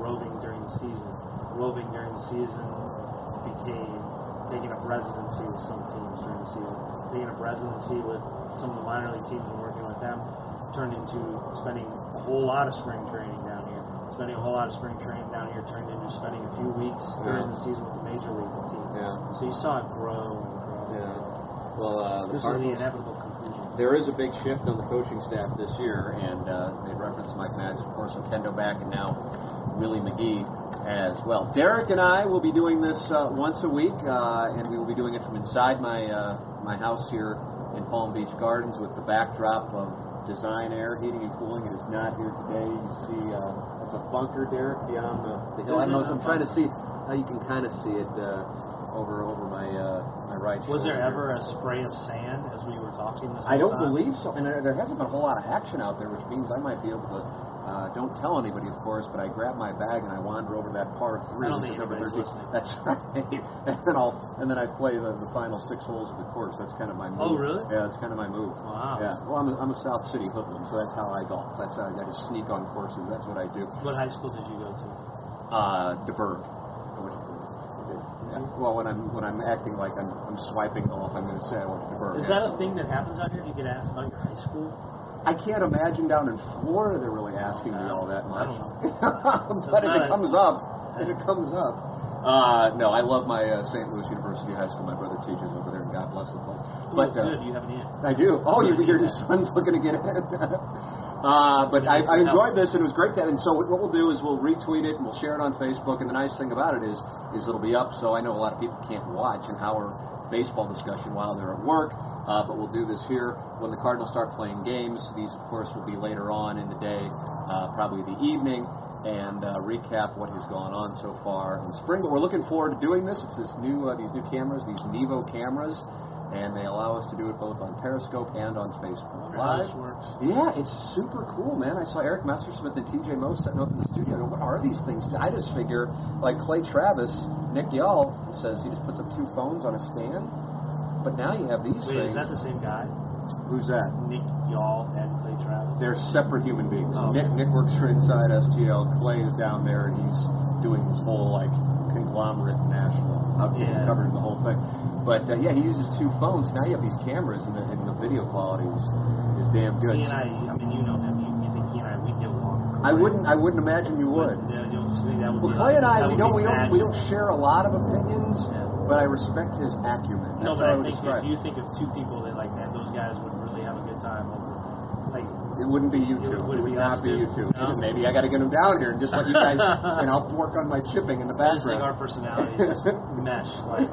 roving during the season. Roving during the season became taking up residency with some teams during the season. Taking up residency with some of the minor league teams and working with them turned into spending whole lot of spring training down here. Spending a whole lot of spring training down here turned into spending a few weeks during the season with the major league team. Yeah. So you saw it grow and grow. Yeah. Well, uh, the This is the inevitable conclusion. There is a big shift on the coaching staff this year, and uh, they referenced Mike Maddux, of course, with Oquendo back, and now Willie McGee as well. Derrick and I will be doing this uh, once a week, uh, and we will be doing it from inside my uh, my house here in Palm Beach Gardens with the backdrop of Design Air Heating and Cooling. It is not here today. You see, uh, that's a bunker, Derrick, beyond the, the hill. I don't know. I'm trying to see. how you can kind of see it uh, over over my uh, my right. Was there shoulder. ever a spray of sand as we were talking this I don't time? believe so, and there, there hasn't been a whole lot of action out there, which means I might be able to. Uh, don't tell anybody, of course, but I grab my bag and I wander over to that par three. I don't think number 13. listening. That's right. and then I'll and then I play the, the final six holes of the course. That's kind of my move. Oh, really? Yeah, that's kind of my move. Wow. Yeah. Well, I'm a, I'm a South City hoodlum, so that's how I golf. That's how I got to sneak on courses. That's what I do. What high school did you go to? Uh, DuBourg. I went to DuBourg. Yeah. Well, when I'm when I'm acting like I'm I'm swiping golf, I'm going to say I went to DuBourg. Is that a thing that happens out here? Do you get asked about your high school? I can't imagine down in Florida they're really asking me all that much. but if it comes up, if it comes up. Uh, no, I love my uh, St. Louis University High School. My brother teaches over there, and God bless the place. But But good. uh, Do you have any? I do. Oh, you, your son's looking to get in. uh, but I, I enjoyed this, and it was great. That, and so what we'll do is we'll retweet it and we'll share it on Facebook. And the nice thing about it is, is it'll be up. So I know a lot of people can't watch an hour baseball discussion while they're at work. Uh, but we'll do this here when the Cardinals start playing games. These, of course, will be later on in the day, uh, probably the evening, and uh, recap what has gone on so far in spring. But we're looking forward to doing this. It's this new, uh, these new cameras, these Mevo cameras, and they allow us to do it both on Periscope and on Facebook Live. works? Yeah, it's super cool, man. I saw Eric Messersmith and TJ Moe setting up in the studio. Go, what are these things? I just figure, like Clay Travis, Nick Yall says he just puts up two phones on a stand. But now you have these Wait, things. is that the same guy? Who's that? Nick Yall and Clay Travis? They're separate human beings. Oh, Nick okay. Nick works for Inside STL. Clay is down there, and he's doing this whole like conglomerate national outfit Yeah. covering the whole thing. But uh, yeah, he uses two phones. Now you have these cameras, and the, and the video quality is, is damn good. He and I, I mean, you know him. You, you think he and I we get along? I wouldn't. I wouldn't imagine you would. But, uh, you don't just think that would Well, be Clay and I, that we don't, we don't, we don't share a lot of opinions, Yeah. But I respect his acumen. No, but I would think describe if you think of two people that like that, those guys would really have a good time. Like, It wouldn't be you two. It would would be not be you two. No? Maybe I got to get him down here and just let you guys and I'll work on my chipping in the I just think our background. personalities mesh. Like,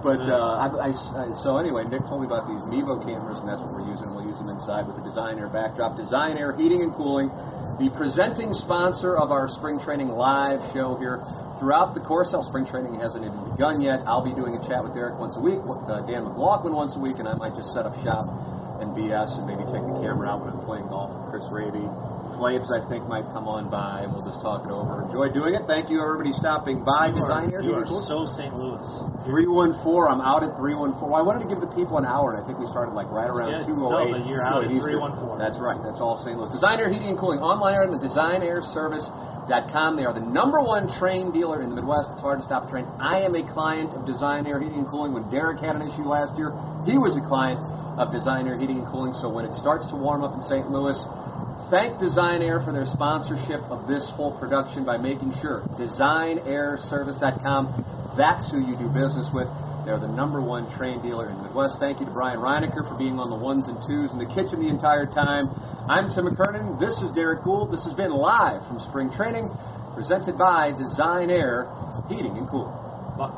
But uh, I, I, I- so anyway, Nick told me about these Mevo cameras, and that's what we're using. We'll use them inside with the Design Air backdrop. Design Air Heating and Cooling, the presenting sponsor of our spring training live show here. Throughout the course, our spring training hasn't even begun yet. I'll be doing a chat with Derrick once a week, with uh, Dan McLaughlin once a week, and I might just set up shop and BS and maybe take the camera out when I'm playing golf with Chris Raby. Flaves, I think, might come on by, and we'll just talk it over. Enjoy doing it. Thank you, everybody, stopping by. you are, Design Air you are and Cooling. so St. Louis. 314. I'm out at 314. Well, I wanted to give the people an hour, and I think we started like right around good. 208. No, but you're out at 314. That's right. That's all St. Louis. Design Air Heating and Cooling. Online at the designairservice.com. They are the number one Trane dealer in the Midwest. It's hard to stop a Trane. I am a client of Design Air Heating and Cooling. When Derrick had an issue last year, he was a client of Design Air Heating and Cooling. So when it starts to warm up in St. Louis, Thank Design Air for their sponsorship of this whole production by making sure designairservice.com. That's who you do business with. They're the number one Trane dealer in the Midwest. Thank you to Brian Reinecker for being on the ones and twos in the kitchen the entire time. I'm Tim McKernan. This is Derrick Goold. This has been live from spring training, presented by Design Air Heating and Cooling. Buck.